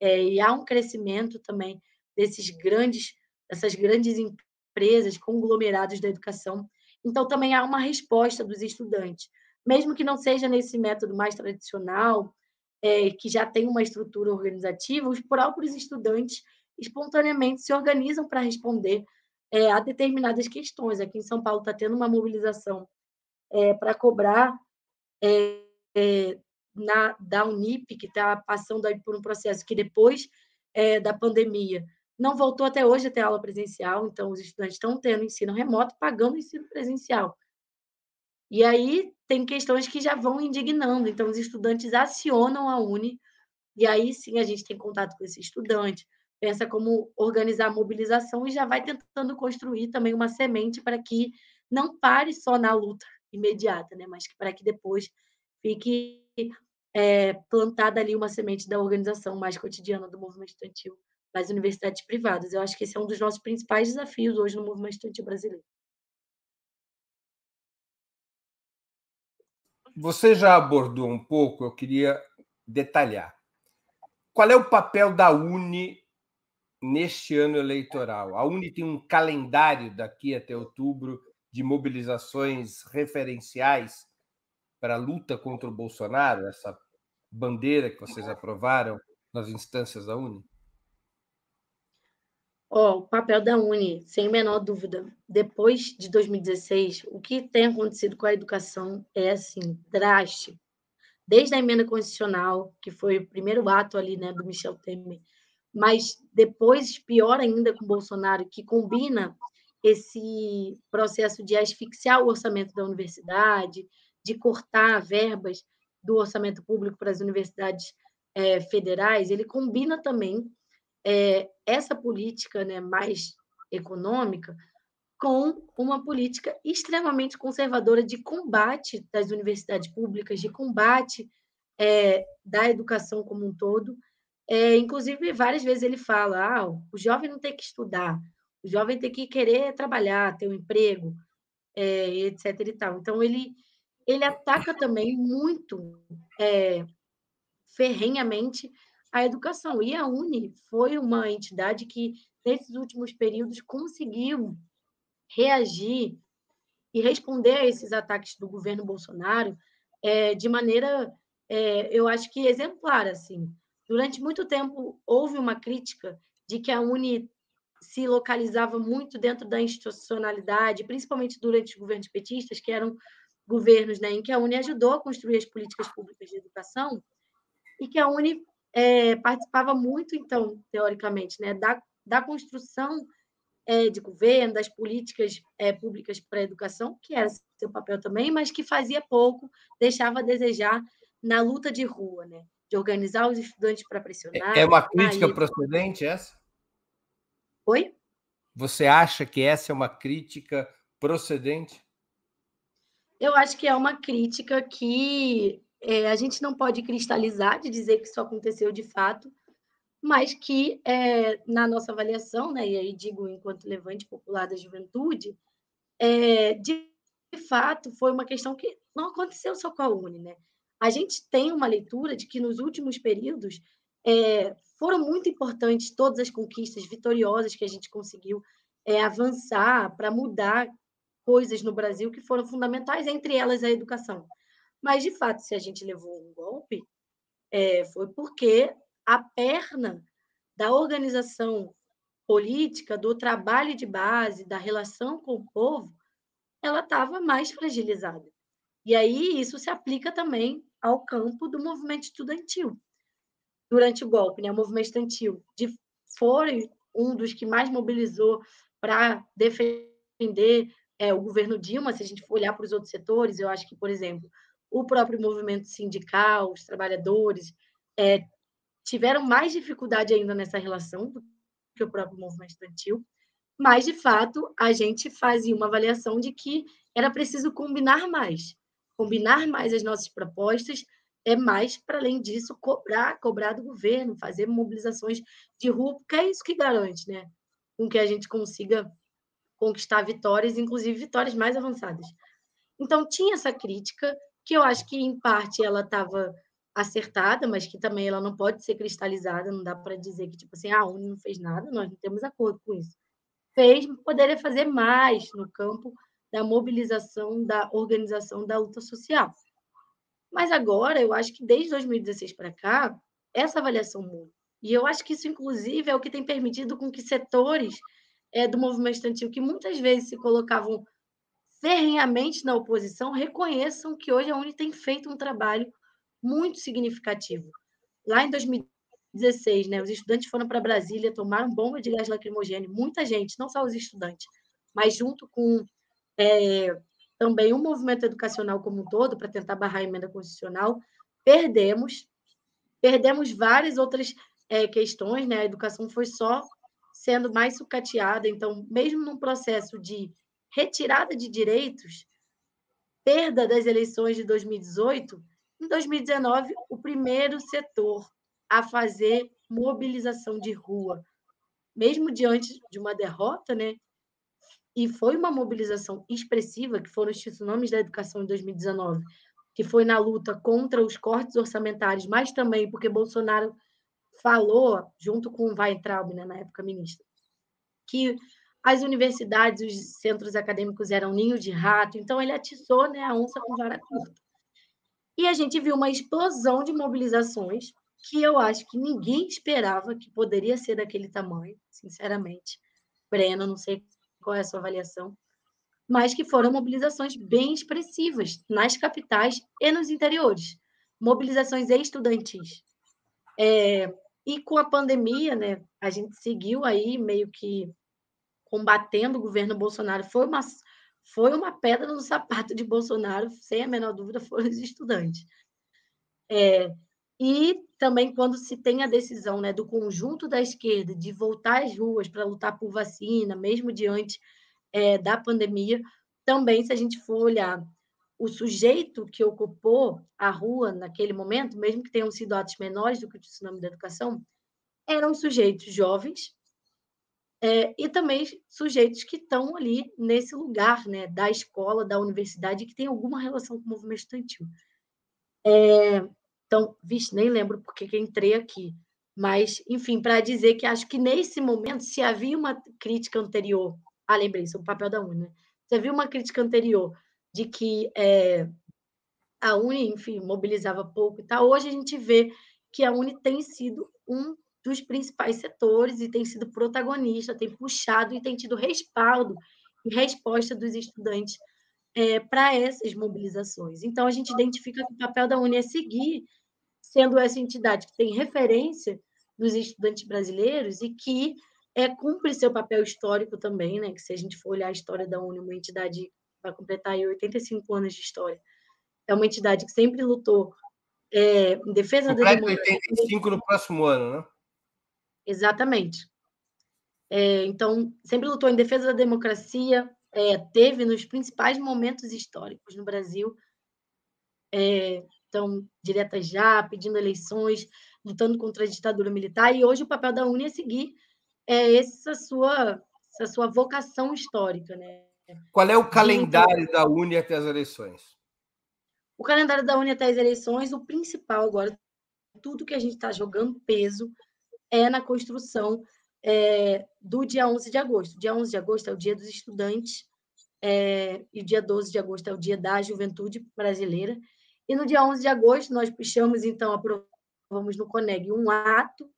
C: é, e há um crescimento também desses grandes, dessas grandes empresas, conglomerados da educação. Então, também há uma resposta dos estudantes, mesmo que não seja nesse método mais tradicional, é, que já tem uma estrutura organizativa, os próprios estudantes espontaneamente se organizam para responder é, a determinadas questões. Aqui em São Paulo está tendo uma mobilização é, para cobrar é, é, na, da Unip, que está passando por um processo que depois é, da pandemia não voltou até hoje a ter aula presencial, então os estudantes estão tendo ensino remoto, pagando ensino presencial. E aí tem questões que já vão indignando, então os estudantes acionam a Uni, e aí sim a gente tem contato com esse estudante, pensa como organizar a mobilização e já vai tentando construir também uma semente para que não pare só na luta imediata, né? mas para que depois fique é, plantada ali uma semente da organização mais cotidiana do movimento estudantil nas universidades privadas. Eu acho que esse é um dos nossos principais desafios hoje no movimento estudantil brasileiro.
B: Você já abordou um pouco, eu queria detalhar. Qual é o papel da Uni neste ano eleitoral? A Uni tem um calendário daqui até outubro de mobilizações referenciais para a luta contra o Bolsonaro, essa bandeira que vocês aprovaram nas instâncias da Uni?
C: Oh, o papel da Uni, sem menor dúvida. Depois de 2016, o que tem acontecido com a educação é assim drástico. Desde a emenda constitucional, que foi o primeiro ato ali, né, do Michel Temer, mas depois pior ainda com Bolsonaro, que combina esse processo de asfixiar o orçamento da universidade, de cortar verbas do orçamento público para as universidades é, federais, ele combina também é, essa política né, mais econômica com uma política extremamente conservadora de combate das universidades públicas, de combate é, da educação como um todo. É, inclusive, várias vezes ele fala: ah, o jovem não tem que estudar, o jovem tem que querer trabalhar, ter um emprego, é, etc. E tal. Então, ele, ele ataca também muito ferrenhamente a educação. E a Uni foi uma entidade que, nesses últimos períodos, conseguiu reagir e responder a esses ataques do governo Bolsonaro é, de maneira, é, eu acho que exemplar. assim. Durante muito tempo, houve uma crítica de que a Uni se localizava muito dentro da institucionalidade, principalmente durante os governos petistas, que eram governos né, em que a Uni ajudou a construir as políticas públicas de educação, e que a Uni é, participava muito, então, teoricamente, né, da, da construção é, de governo, das políticas é, públicas para a educação, que era seu papel também, mas que fazia pouco, deixava a desejar na luta de rua, né, de organizar os estudantes para pressionar.
B: É uma crítica aí... procedente essa?
C: Oi?
B: Você acha que essa é uma crítica procedente?
C: Eu acho que é uma crítica que é, a gente não pode cristalizar de dizer que isso aconteceu de fato, mas que, é, na nossa avaliação, né, e aí digo enquanto levante popular da juventude, é, de, fato foi uma questão que não aconteceu só com a Uni. Né? A gente tem uma leitura de que nos últimos períodos é, foram muito importantes todas as conquistas vitoriosas que a gente conseguiu é, avançar para mudar coisas no Brasil que foram fundamentais, entre elas a educação. Mas, de fato, se a gente levou um golpe, É, foi porque a perna da organização política, do trabalho de base, da relação com o povo, ela estava mais fragilizada. E aí isso se aplica também ao campo do movimento estudantil. Durante o golpe, né, o movimento estudantil de, foi um dos que mais mobilizou para defender é, o governo Dilma, se a gente for olhar para os outros setores, eu acho que, por exemplo, o próprio movimento sindical, os trabalhadores, é, tiveram mais dificuldade ainda nessa relação do que o próprio movimento estudantil, mas, de fato, a gente fazia uma avaliação de que era preciso combinar mais, combinar mais as nossas propostas, é mais, para além disso, cobrar, cobrar do governo, fazer mobilizações de rua, porque é isso que garante, né? Com que a gente consiga conquistar vitórias, inclusive vitórias mais avançadas. Então, tinha essa crítica, que eu acho que, em parte, ela estava acertada, mas que também ela não pode ser cristalizada, não dá para dizer que, tipo assim, ah, a Uni não fez nada, nós não temos acordo com isso. Fez, poderia fazer mais no campo da mobilização, da organização da luta social. Mas agora, eu acho que desde 2016 para cá, essa avaliação muda. E eu acho que isso, inclusive, é o que tem permitido com que setores é, do movimento estudantil, que muitas vezes se colocavam ferrenhamente na oposição, reconheçam que hoje a Uni tem feito um trabalho muito significativo. Lá em 2016, né, os estudantes foram para Brasília, tomaram bomba de gás lacrimogêneo, muita gente, não só os estudantes, mas junto com é, também o um movimento educacional como um todo, para tentar barrar a emenda constitucional, perdemos, perdemos várias outras é, questões, né? A educação foi só sendo mais sucateada, então, mesmo num processo de retirada de direitos, perda das eleições de 2018, em 2019, o primeiro setor a fazer mobilização de rua, mesmo diante de uma derrota, né? E foi uma mobilização expressiva, que foram os tsunamis da educação em 2019, que foi na luta contra os cortes orçamentários, mas também porque Bolsonaro falou, junto com o Weintraub, né, na época ministra, que as universidades, os centros acadêmicos eram ninhos de rato, então ele atiçou né, a onça com vara curta. E a gente viu uma explosão de mobilizações que eu acho que ninguém esperava que poderia ser daquele tamanho, sinceramente. Breno, não sei qual é a sua avaliação, mas que foram mobilizações bem expressivas nas capitais e nos interiores, mobilizações estudantis. É, e com a pandemia, né, a gente seguiu aí meio que combatendo o governo Bolsonaro. Foi uma, foi uma pedra no sapato de Bolsonaro, sem a menor dúvida, foram os estudantes. É, e também quando se tem a decisão né, do conjunto da esquerda de voltar às ruas para lutar por vacina, mesmo diante é, da pandemia, também, se a gente for olhar o sujeito que ocupou a rua naquele momento, mesmo que tenham sido atos menores do que o tsunami da educação, eram sujeitos jovens é, e também sujeitos que estão ali nesse lugar né, da escola, da universidade, que tem alguma relação com o movimento estudantil. É, então, vixe, nem lembro porque que entrei aqui. Mas, enfim, para dizer que acho que nesse momento, se havia uma crítica anterior, ah, lembrei, isso é o papel da UNE, né? se havia uma crítica anterior de que é, a UNE, enfim, mobilizava pouco e tal, hoje a gente vê que a UNE tem sido um dos principais setores e tem sido protagonista, tem puxado e tem tido respaldo e resposta dos estudantes é, para essas mobilizações. Então, a gente identifica que o papel da Uni é seguir sendo essa entidade que tem referência dos estudantes brasileiros e que é, cumpre seu papel histórico também, né? que se a gente for olhar a história da Uni, uma entidade vai completar aí 85 anos de história, é uma entidade que sempre lutou é, em defesa
B: Completa da democracia. 85 no próximo ano, né?
C: Exatamente. É, então, sempre lutou em defesa da democracia, é, teve nos principais momentos históricos no Brasil. É, então, direta já, pedindo eleições, lutando contra a ditadura militar. E hoje o papel da Uni é seguir é, essa, sua, essa sua vocação histórica. Né?
B: Qual é o calendário da Uni até as eleições?
C: O calendário da Uni até as eleições, o principal agora, tudo que a gente está jogando peso é na construção é, do dia 11 de agosto. Dia 11 de agosto é o dia dos estudantes, é, e o dia 12 de agosto é o dia da juventude brasileira. E no dia 11 de agosto, nós puxamos, então, aprovamos no CONEG um ato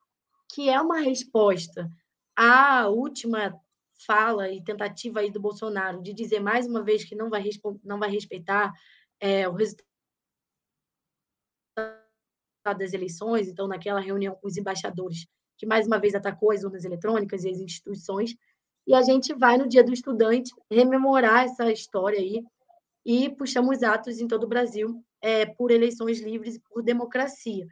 C: que é uma resposta à última fala e tentativa aí do Bolsonaro de dizer mais uma vez que não vai, não vai respeitar é, o resultado das eleições, então naquela reunião com os embaixadores, que mais uma vez atacou as urnas eletrônicas e as instituições, e a gente vai no Dia do Estudante rememorar essa história aí e puxamos atos em todo o Brasil é, por eleições livres e por democracia.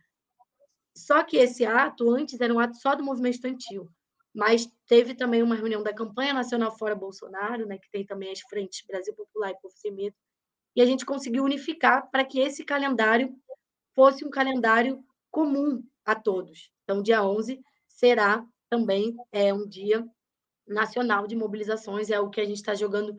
C: Só que esse ato antes era um ato só do movimento estudantil, mas teve também uma reunião da campanha nacional fora Bolsonaro, né, que tem também as frentes Brasil Popular e Povo Sem Medo, e a gente conseguiu unificar para que esse calendário fosse um calendário comum a todos. Então, dia 11 será também é, um dia nacional de mobilizações, é o que a gente está jogando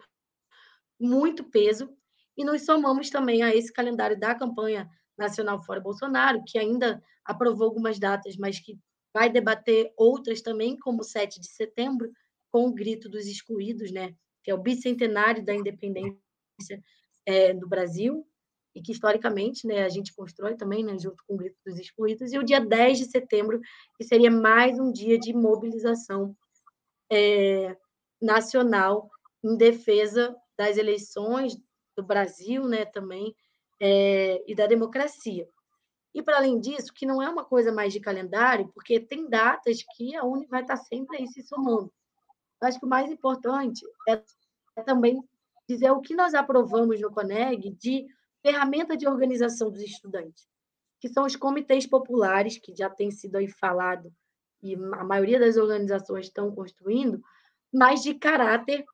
C: muito peso, e nos somamos também a esse calendário da campanha nacional fora Bolsonaro, que ainda aprovou algumas datas, mas que vai debater outras também, como o 7 de setembro, com o Grito dos Excluídos, né? que é o bicentenário da independência é, do Brasil, e que historicamente né, a gente constrói também, né, junto com o Grito dos Excluídos, e o dia 10 de setembro, que seria mais um dia de mobilização é, nacional em defesa das eleições do Brasil né, também, é, e da democracia. E, para além disso, que não é uma coisa mais de calendário, porque tem datas que a Uni vai estar sempre aí se somando. Eu acho que o mais importante é, é também dizer o que nós aprovamos no CONEG de ferramenta de organização dos estudantes, que são os comitês populares, que já tem sido aí falado, e a maioria das organizações estão construindo, mas de caráter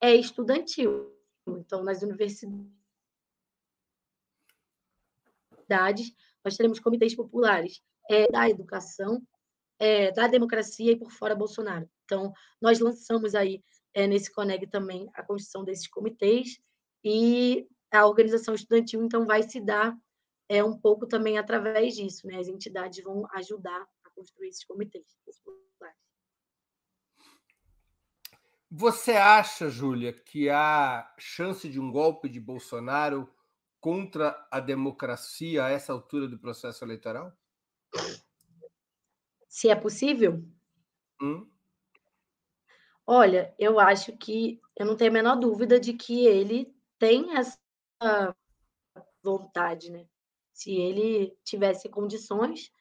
C: é estudantil. Então, nas universidades, nós teremos comitês populares é, da educação, é, da democracia e por fora Bolsonaro. Então, nós lançamos aí é, nesse Coneg também a construção desses comitês e a organização estudantil, então, vai se dar é, um pouco também através disso, né? As entidades vão ajudar a construir esses comitês.
B: Você acha, Júlia, que há chance de um golpe de Bolsonaro contra a democracia a essa altura do processo eleitoral?
C: Se é possível?
B: Hum?
C: Olha, eu acho que eu não tenho a menor dúvida de que ele tem essa vontade, né? Se ele tivesse condições,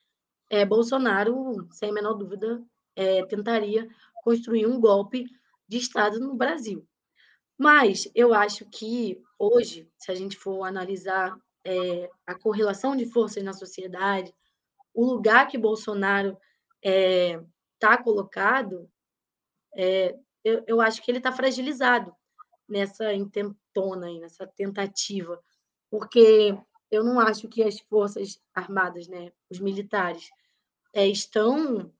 C: é, Bolsonaro, sem a menor dúvida, é, tentaria construir um golpe de Estado no Brasil. Mas eu acho que hoje, se a gente for analisar é, a correlação de forças na sociedade, o lugar que Bolsonaro está colocado, eu, eu, acho que ele está fragilizado nessa intentona, nessa tentativa, porque eu não acho que as forças armadas, né, os militares, é, estão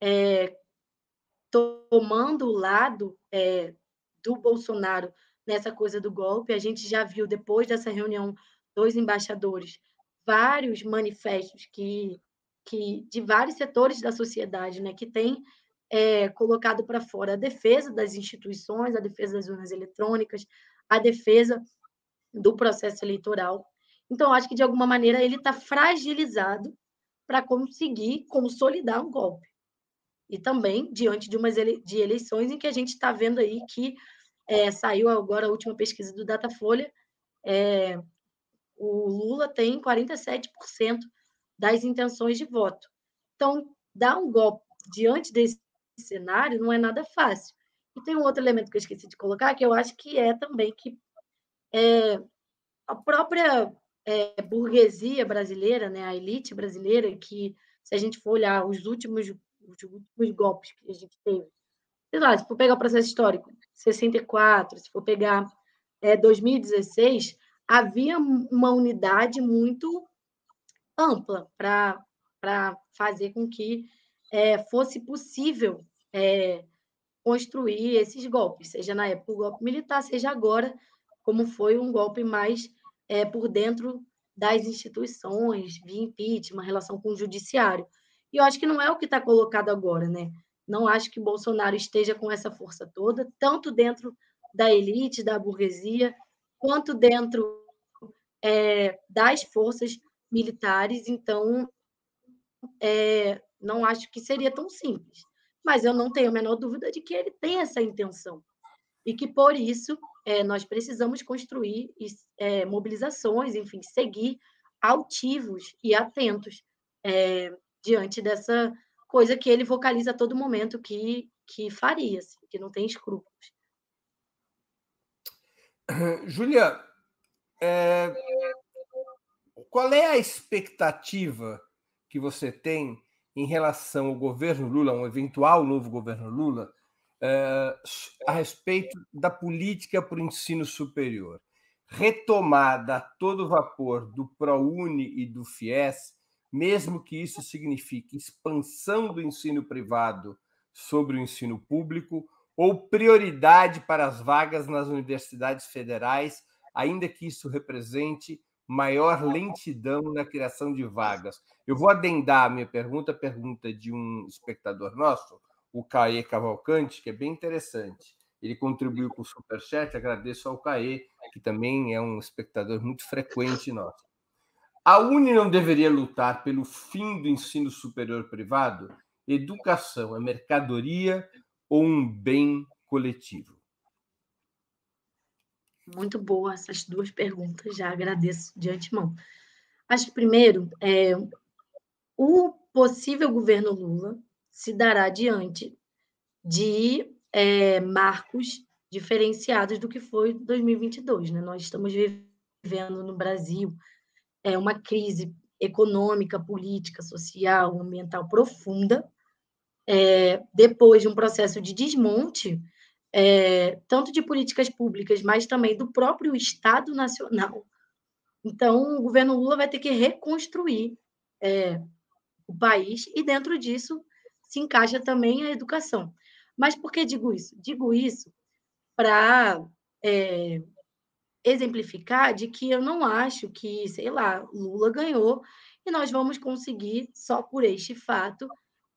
C: é, tomando o lado é, do Bolsonaro nessa coisa do golpe. A gente já viu, depois dessa reunião dos embaixadores, vários manifestos que, que de vários setores da sociedade né, que têm é, colocado para fora a defesa das instituições, a defesa das urnas eletrônicas, a defesa do processo eleitoral. Então, acho que, de alguma maneira, ele está fragilizado para conseguir consolidar um golpe e também diante de umas ele, de eleições em que a gente está vendo aí que é, saiu agora a última pesquisa do Datafolha, é, o Lula tem 47% das intenções de voto. Então, dar um golpe diante desse cenário não é nada fácil. E tem um outro elemento que eu esqueci de colocar, que eu acho que é também que é, a própria é, burguesia brasileira, né, a elite brasileira, que se a gente for olhar os últimos os últimos golpes que a gente teve. Sei lá, se for pegar o processo histórico, 64, se for pegar é, 2016, havia uma unidade muito ampla para fazer com que é, fosse possível é, construir esses golpes, seja na época o golpe militar, seja agora, como foi um golpe mais é, por dentro das instituições, via impeachment, relação com o judiciário. E eu acho que não é o que está colocado agora, né? Não acho que Bolsonaro esteja com essa força toda, tanto dentro da elite, da burguesia, quanto dentro é, das forças militares, então é, não acho que seria tão simples. Mas eu não tenho a menor dúvida de que ele tem essa intenção e que por isso é, nós precisamos construir é, mobilizações, enfim, seguir altivos e atentos é, diante dessa coisa que ele vocaliza a todo momento que, que faria, assim, que não tem escrúpulos.
B: Júlia, é... qual é a expectativa que você tem em relação ao governo Lula, um eventual novo governo Lula, é, a respeito da política para o ensino superior? Retomada a todo vapor do ProUni e do FIES, mesmo que isso signifique expansão do ensino privado sobre o ensino público, ou prioridade para as vagas nas universidades federais, ainda que isso represente maior lentidão na criação de vagas. Eu vou adendar a minha pergunta, a pergunta de um espectador nosso, o Caê Cavalcante, que é bem interessante. Ele contribuiu com o Superchat, agradeço ao Caê, que também é um espectador muito frequente nosso. A Uni não deveria lutar pelo fim do ensino superior privado? Educação é mercadoria ou um bem coletivo?
C: Muito boa essas duas perguntas, já agradeço de antemão. Acho que, primeiro, é, o possível governo Lula se dará diante de é, marcos diferenciados do que foi 2022. Né? Nós estamos vivendo no Brasil é, uma crise econômica, política, social, ambiental profunda, é, depois de um processo de desmonte, é, tanto de políticas públicas, mas também do próprio Estado Nacional. Então, o governo Lula vai ter que reconstruir é, o país, e dentro disso se encaixa também a educação. Mas por que digo isso? Digo isso para é, exemplificar de que eu não acho que, sei lá, Lula ganhou e nós vamos conseguir, só por este fato,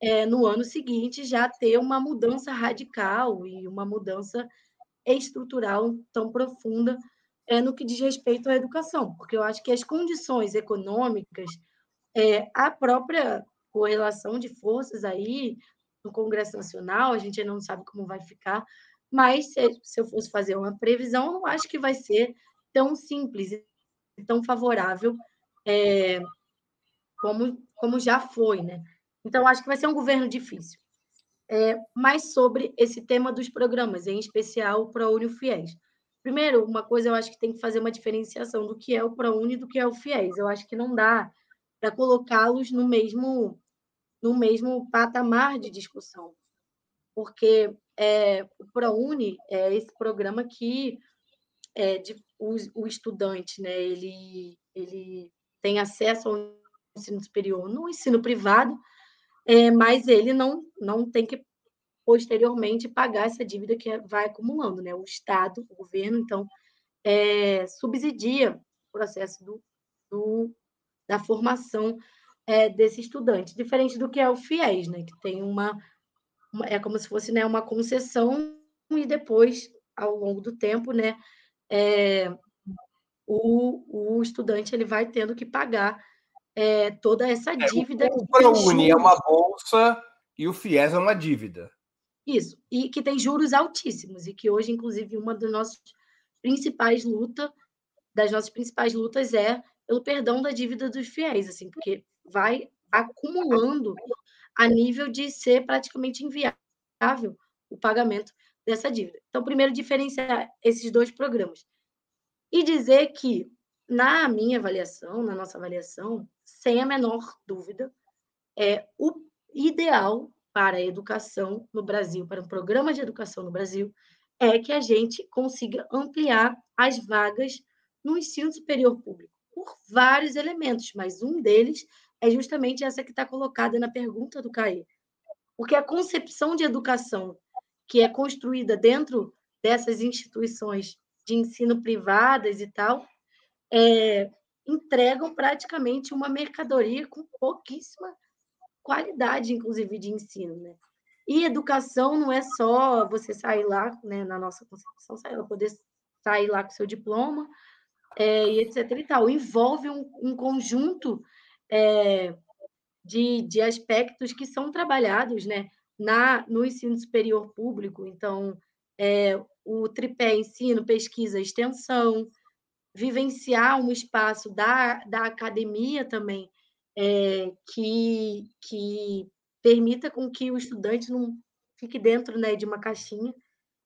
C: é, no ano seguinte já ter uma mudança radical e uma mudança estrutural tão profunda é, no que diz respeito à educação, porque eu acho que as condições econômicas, é, a própria correlação de forças aí no Congresso Nacional, a gente ainda não sabe como vai ficar, mas se, se eu fosse fazer uma previsão, eu não acho que vai ser tão simples e tão favorável é, como, como já foi, né? Então, acho que vai ser um governo difícil. É, mais sobre esse tema dos programas, em especial o ProUni e o FIES. Primeiro, uma coisa eu acho que tem que fazer uma diferenciação do que é o ProUni e do que é o FIES. Eu acho que não dá para colocá-los no mesmo no mesmo patamar de discussão, porque é, o ProUni é esse programa que é, de, o, o estudante, né, ele, ele tem acesso ao ensino superior no ensino privado, é, mas ele não, não tem que posteriormente pagar essa dívida que vai acumulando, né? O Estado, o governo, então, é, subsidia o processo do, do da formação é, desse estudante, diferente do que é o FIES, né? Que tem uma, uma, é como se fosse né, uma concessão e depois, ao longo do tempo, né? É, o, o estudante ele vai tendo que pagar é, toda essa dívida. É,
B: o ProUni é uma bolsa e o FIES é uma dívida.
C: Isso, e que tem juros altíssimos, e que hoje, inclusive, uma das nossas principais lutas, das nossas principais lutas é pelo perdão da dívida dos fiéis, assim, porque vai acumulando a nível de ser praticamente inviável o pagamento dessa dívida. Então, primeiro, diferenciar esses dois programas. E dizer que, na minha avaliação, na nossa avaliação, sem a menor dúvida, é o ideal para a educação no Brasil, para um programa de educação no Brasil, é que a gente consiga ampliar as vagas no ensino superior público, por vários elementos, mas um deles é justamente essa que está colocada na pergunta do CAE. Porque a concepção de educação que é construída dentro dessas instituições de ensino privadas e tal, é, entregam praticamente uma mercadoria com pouquíssima qualidade, inclusive, de ensino, né? E educação não é só você sair lá, né, na nossa concepção, sair, poder sair lá com seu diploma é, e etc. e tal. Envolve um, um conjunto é, de, de aspectos que são trabalhados né, na, no ensino superior público. Então, é, o tripé ensino, pesquisa, extensão, vivenciar um espaço da, da academia também é, que, que permita com que o estudante não fique dentro né, de uma caixinha.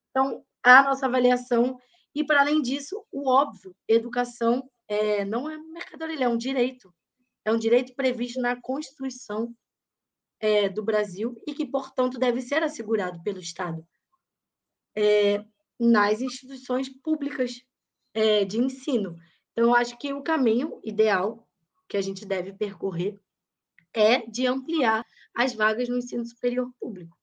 C: Então, a nossa avaliação, e para além disso, o óbvio, educação é, não é mercadoria, é um direito. É um direito previsto na Constituição é, do Brasil e que, portanto, deve ser assegurado pelo Estado é, nas instituições públicas é, de ensino. Então, eu acho que o caminho ideal que a gente deve percorrer é de ampliar as vagas no ensino superior público.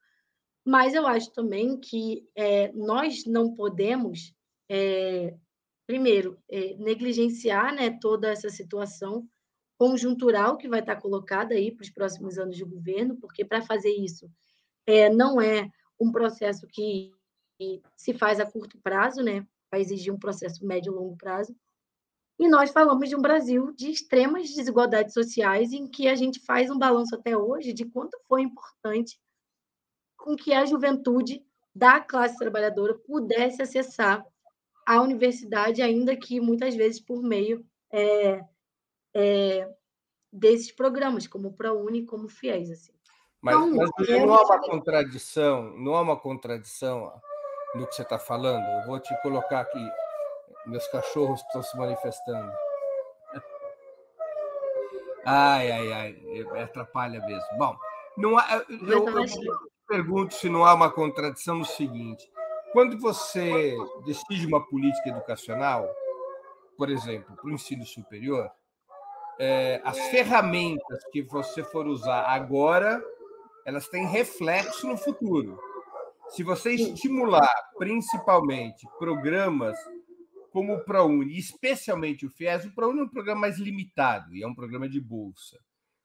C: Mas eu acho também que é, nós não podemos, é, primeiro, é, negligenciar né, toda essa situação conjuntural que vai estar colocada aí para os próximos anos de governo, porque para fazer isso não é um processo que se faz a curto prazo, né? Vai exigir um processo médio e longo prazo. E nós falamos de um Brasil de extremas desigualdades sociais, em que a gente faz um balanço até hoje de quanto foi importante com que a juventude da classe trabalhadora pudesse acessar a universidade, ainda que muitas vezes por meio é, é, desses programas, como o ProUni, como FIES. Assim.
B: Mas, então, mas não há uma contradição, não há uma contradição no que você está falando. Eu vou te colocar aqui. Meus cachorros estão se manifestando. Ai, ai, ai, atrapalha mesmo. Bom, não há, eu, eu, eu pergunto se não há uma contradição no seguinte: quando você decide uma política educacional, por exemplo, para o ensino superior, é, as ferramentas que você for usar agora, elas têm reflexo no futuro. Se você estimular principalmente programas como o ProUni, especialmente o FIES, o ProUni é um programa mais limitado e é um programa de bolsa,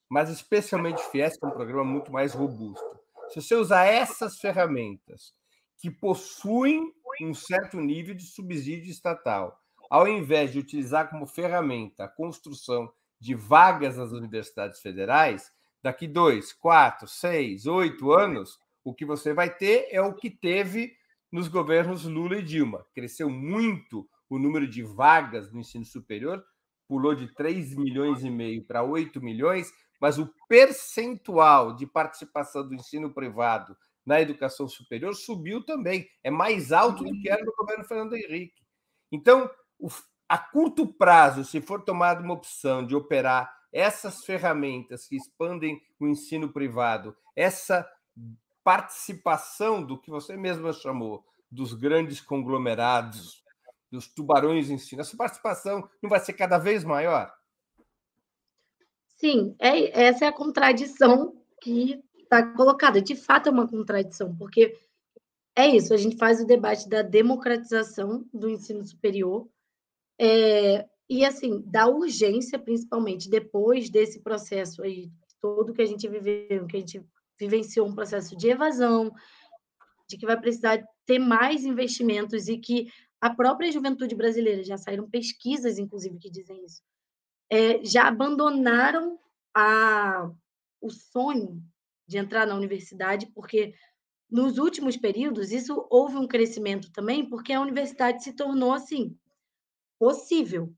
B: mas especialmente o FIES, que é um programa muito mais robusto. Se você usar essas ferramentas que possuem um certo nível de subsídio estatal, ao invés de utilizar como ferramenta a construção de vagas nas universidades federais, daqui dois, quatro, seis, oito anos, o que você vai ter é o que teve nos governos Lula e Dilma. Cresceu muito o número de vagas no ensino superior, pulou de 3 milhões e meio para 8 milhões, mas o percentual de participação do ensino privado na educação superior subiu também. É mais alto do que era no governo Fernando Henrique. Então, a curto prazo, se for tomada uma opção de operar essas ferramentas que expandem o ensino privado, essa participação do que você mesma chamou dos grandes conglomerados, dos tubarões em si, essa participação não vai ser cada vez maior?
C: Sim, é, essa é a contradição que está colocada. De fato, é uma contradição, porque é isso, a gente faz o debate da democratização do ensino superior, é, e assim, da urgência, principalmente depois desse processo aí, todo que a gente viveu, que a gente vivenciou um processo de evasão, de que vai precisar ter mais investimentos e que a própria juventude brasileira, já saíram pesquisas, inclusive, que dizem isso, é, já abandonaram a, o sonho de entrar na universidade, porque nos últimos períodos isso houve um crescimento também, porque a universidade se tornou assim possível.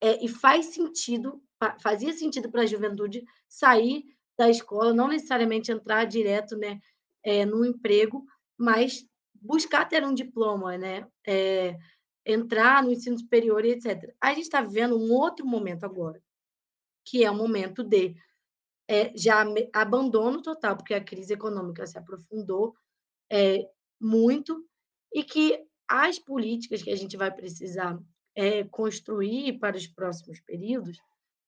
C: É, e faz sentido, fazia sentido para a juventude sair da escola, não necessariamente entrar direto né, é, no emprego, mas buscar ter um diploma, né? É, entrar no ensino superior e etc. A gente está vivendo um outro momento agora, que é o momento de é, já abandono total, porque a crise econômica se aprofundou é, muito, e que as políticas que a gente vai precisar é, construir para os próximos períodos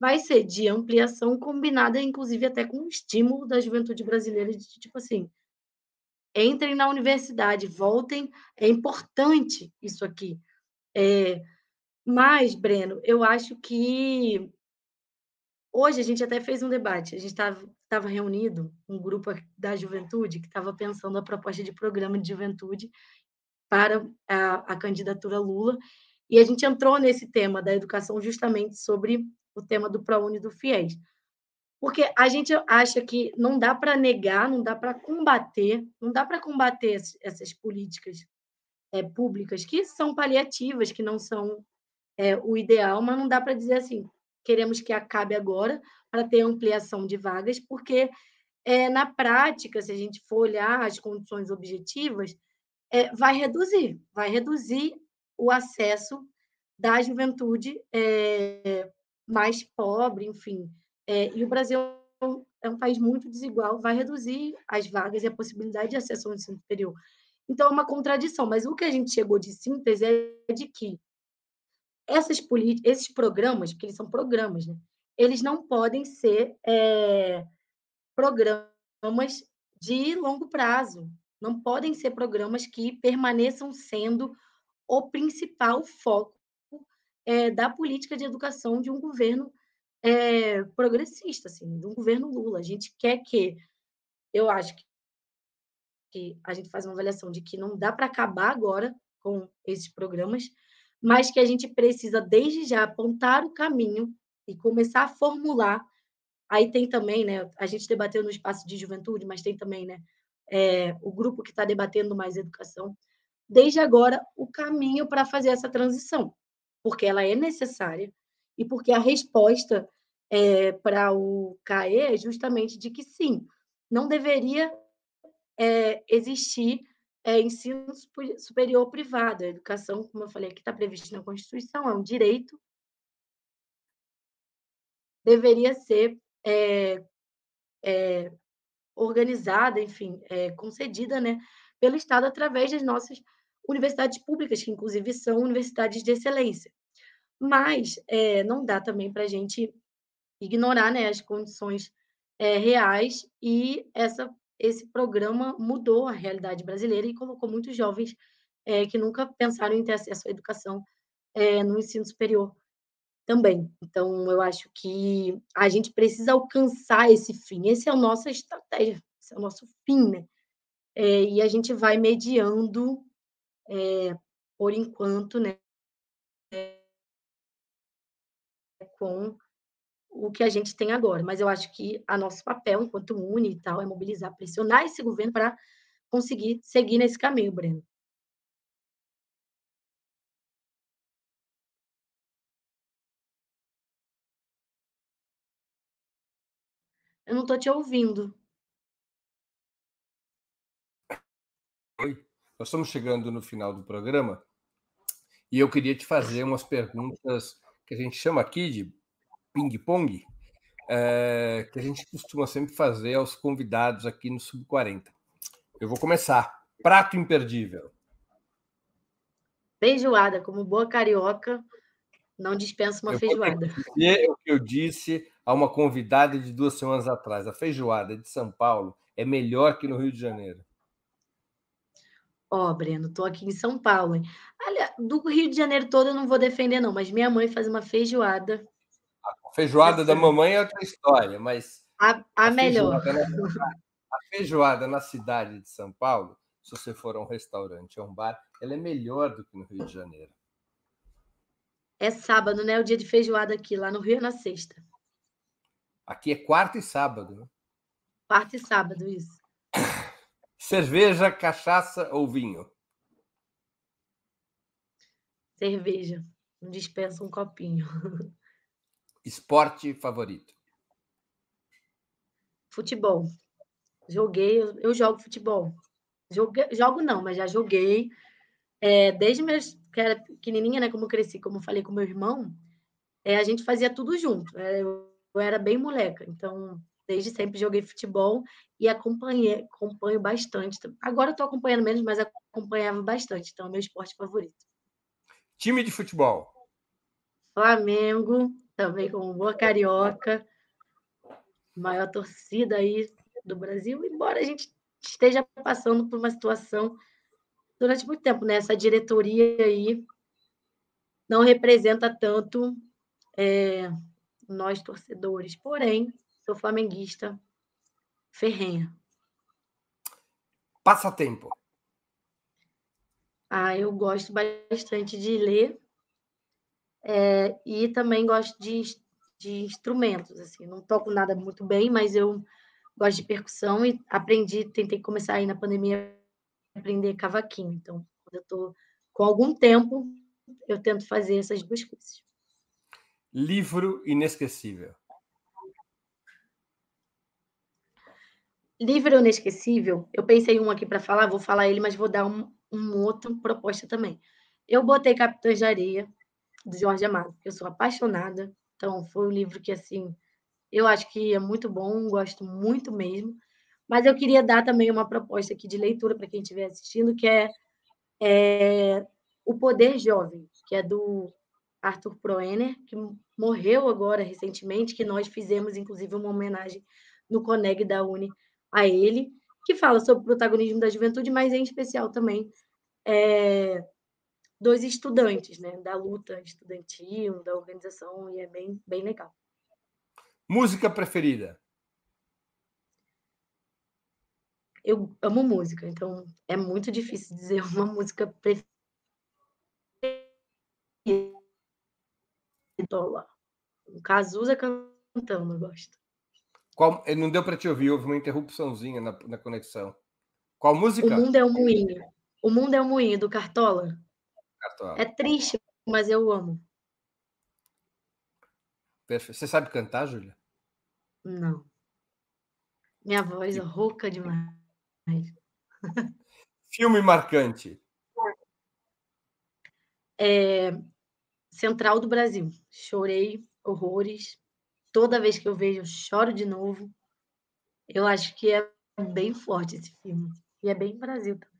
C: vai ser de ampliação combinada, inclusive, até com o estímulo da juventude brasileira de tipo assim, entrem na universidade, voltem, é importante isso aqui. É, mas, Breno, eu acho que hoje a gente até fez um debate, a gente estava reunido, um grupo da juventude que estava pensando a proposta de programa de juventude para a, a candidatura Lula, E a gente entrou nesse tema da educação justamente sobre o tema do ProUni do FIES. Porque a gente acha que não dá para negar, não dá para combater, não dá para combater essas políticas é, públicas que são paliativas, que não são é, o ideal, mas não dá para dizer assim, queremos que acabe agora para ter ampliação de vagas, porque é, na prática, se a gente for olhar as condições objetivas, é, vai reduzir, vai reduzir o acesso da juventude é, mais pobre, enfim. É, e o Brasil é um país muito desigual, vai reduzir as vagas e a possibilidade de acesso ao ensino superior. Então, é uma contradição, mas o que a gente chegou de síntese é de que essas esses programas, porque eles são programas, né? eles não podem ser é, programas de longo prazo, não podem ser programas que permaneçam sendo o principal foco é, da política de educação de um governo é, progressista, assim, de um governo Lula. A gente quer que, eu acho que, que a gente faz uma avaliação de que não dá para acabar agora com esses programas, mas que a gente precisa, desde já, apontar o caminho e começar a formular. Aí tem também, né? A gente debateu no espaço de juventude, mas tem também, né? É, o grupo que está debatendo mais educação. Desde agora, o caminho para fazer essa transição, porque ela é necessária e porque a resposta é, para o CAE é justamente de que sim, não deveria é, existir é, ensino superior privado. A educação, como eu falei, que está prevista na Constituição, é um direito, deveria ser organizada, enfim, concedida né, pelo Estado através das nossas universidades públicas, que inclusive são universidades de excelência. Mas é, não dá também para a gente ignorar né, as condições é, reais e essa esse programa mudou a realidade brasileira e colocou muitos jovens é, que nunca pensaram em ter acesso à educação no ensino superior também. Então, eu acho que a gente precisa alcançar esse fim. Esse é a nossa estratégia, esse é o nosso fim, né? É, e a gente vai mediando, por enquanto, né? com o que a gente tem agora. Mas eu acho que a nosso papel, enquanto UNE e tal, é mobilizar, pressionar esse governo para conseguir seguir nesse caminho, Breno. Eu não estou te ouvindo.
B: Nós estamos chegando no final do programa e eu queria te fazer umas perguntas que a gente chama aqui de ping-pong, é, que a gente costuma sempre fazer aos convidados aqui no Sub-40. Eu vou começar. Prato imperdível.
C: Feijoada, como boa carioca, não dispensa uma eu feijoada.
B: É o que eu disse a uma convidada de duas semanas atrás. A feijoada de São Paulo é melhor que no Rio de Janeiro.
C: Ó, oh, Breno, tô aqui em São Paulo. Hein? Olha, do Rio de Janeiro todo eu não vou defender, não, mas minha mãe faz uma feijoada
B: a feijoada da mamãe é outra história, mas.
C: A, a, a melhor.
B: Feijoada na, a feijoada na cidade de São Paulo, se você for a um restaurante, a um bar, ela é melhor do que no Rio de Janeiro.
C: É sábado, né? O dia de feijoada aqui. Lá no Rio é na sexta.
B: Aqui é quarta e sábado, né?
C: Quarta e sábado, isso.
B: Cerveja, cachaça ou vinho?
C: Cerveja. Não dispensa um copinho.
B: Esporte favorito?
C: Futebol. Joguei, eu, jogo futebol. Joguei, jogo não, mas já joguei. É, desde meus, que era pequenininha, né, como eu cresci, como eu falei com meu irmão, é, a gente fazia tudo junto. É, eu, eu era bem moleca, então desde sempre joguei futebol e acompanhei, acompanho bastante. Agora estou acompanhando menos, mas acompanhava bastante. Então, é meu esporte favorito.
B: Time de futebol.
C: Flamengo, também como boa carioca, maior torcida aí do Brasil, embora a gente esteja passando por uma situação durante muito tempo, né? Essa diretoria aí não representa tanto é, nós torcedores. Porém, sou flamenguista ferrenha.
B: Passatempo.
C: Ah, eu gosto bastante de ler É, e também gosto de, de instrumentos, assim, não toco nada muito bem, mas eu gosto de percussão e aprendi, tentei começar aí na pandemia aprender cavaquinho. Então, quando eu estou com algum tempo, eu tento fazer essas duas coisas.
B: Livro inesquecível.
C: Livro inesquecível, eu pensei um aqui para falar, vou falar ele, mas vou dar um, um outro proposta também. Eu botei Capitães de Areia, do Jorge Amado, eu sou apaixonada. Então, foi um livro que, assim, eu acho que é muito bom, gosto muito mesmo. Mas eu queria dar também uma proposta aqui de leitura para quem estiver assistindo, que é, é, O Poder Jovem, que é do Arthur Proener, que morreu agora recentemente, que nós fizemos, inclusive, uma homenagem no Coneg da Uni a ele, que fala sobre o protagonismo da juventude, mas em especial também é, dos estudantes, né, da luta estudantil, da organização, e é bem, bem legal.
B: Música preferida?
C: Eu amo música, então é muito difícil dizer uma música preferida. O Cazuza cantando, eu gosto.
B: Qual, eh, não deu para te ouvir, houve uma interrupçãozinha na, na conexão. Qual música?
C: O Mundo é um Moinho. O Mundo é um Moinho, do Cartola. Cartola. É triste, mas eu amo.
B: Perfeito. Você sabe cantar, Júlia?
C: Não. Minha voz é rouca demais.
B: Filme marcante.
C: É... Central do Brasil. Chorei horrores toda vez que eu vejo, eu choro de novo. Eu acho que é bem forte esse filme. E é bem Brasil também.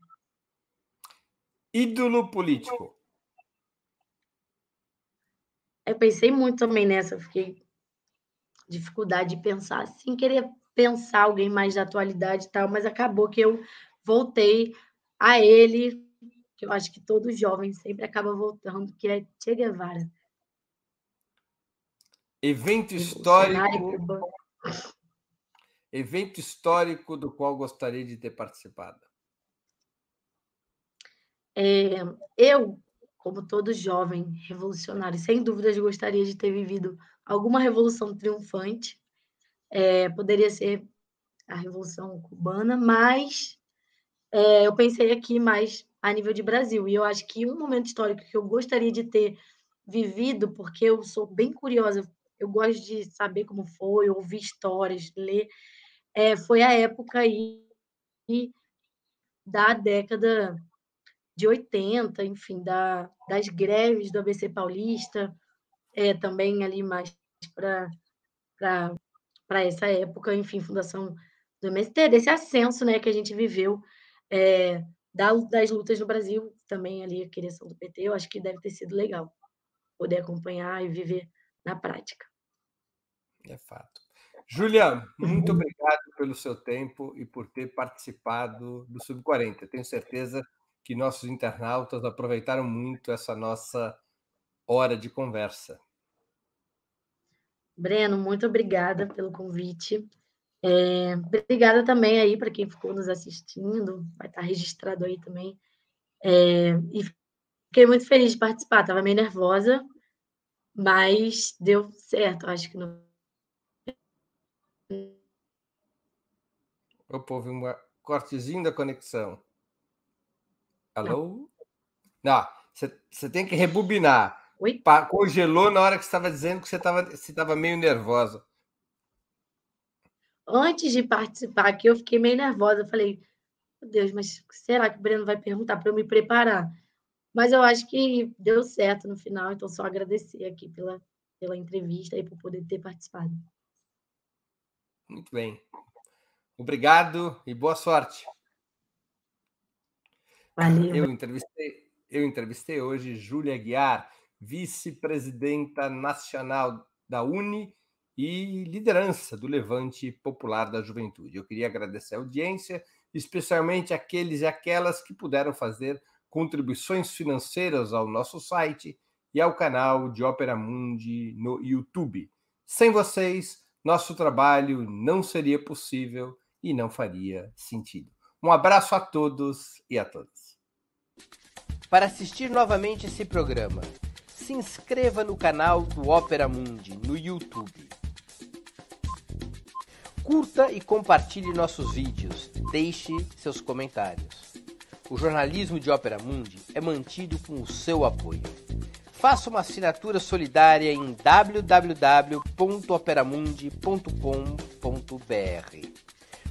B: Ídolo político.
C: Eu pensei muito também nessa, fiquei dificuldade de pensar, sem querer pensar alguém mais da atualidade e tal, mas acabou que eu voltei a ele, que eu acho que todo jovem sempre acaba voltando, que é Che Guevara.
B: Evento histórico. Evento histórico do qual gostaria de ter participado.
C: É, eu, como todo jovem revolucionário, sem dúvidas gostaria de ter vivido alguma revolução triunfante. É, poderia ser a Revolução Cubana, mas é, eu pensei aqui mais a nível de Brasil. E eu acho que um momento histórico que eu gostaria de ter vivido, porque eu sou bem curiosa eu gosto de saber como foi, ouvir histórias, ler. É, foi a época aí da década de 80, enfim, da, das greves do ABC Paulista, é, também ali mais para essa época, enfim, fundação do MST, desse ascenso né, que a gente viveu é, das lutas no Brasil, também ali a criação do PT, eu acho que deve ter sido legal poder acompanhar e viver na prática.
B: É fato. Julia, muito obrigado pelo seu tempo e por ter participado do Sub-40. Tenho certeza que nossos internautas aproveitaram muito essa nossa hora de conversa.
C: Breno, muito obrigada pelo convite. É, obrigada também aí para quem ficou nos assistindo, vai estar registrado aí também. É, e fiquei muito feliz de participar, estava meio nervosa, mas deu certo, acho que no
B: Opa, houve um cortezinho da conexão. Alô? Não, você tem que rebobinar.
C: Oi?
B: Congelou na hora que você estava dizendo que você estava meio nervosa.
C: Antes de participar aqui, eu fiquei meio nervosa. Eu falei, meu Deus, mas será que o Breno vai perguntar para eu me preparar? Mas eu acho que deu certo no final, então só agradecer aqui pela, pela entrevista e por poder ter participado.
B: Muito bem. Obrigado e boa sorte.
C: Valeu.
B: Eu entrevistei, eu entrevistei hoje Júlia Guiar, vice-presidenta nacional da Uni e liderança do Levante Popular da Juventude. Eu queria agradecer a audiência, especialmente aqueles e aquelas que puderam fazer contribuições financeiras ao nosso site e ao canal de Ópera Mundi no YouTube. Sem vocês, nosso trabalho não seria possível e não faria sentido. Um abraço a todos e a todas. Para assistir novamente esse programa, se inscreva no canal do Opera Mundi no YouTube. Curta e compartilhe nossos vídeos. Deixe seus comentários. O jornalismo de Ópera Mundi é mantido com o seu apoio. Faça uma assinatura solidária em www.operamundi.com.br.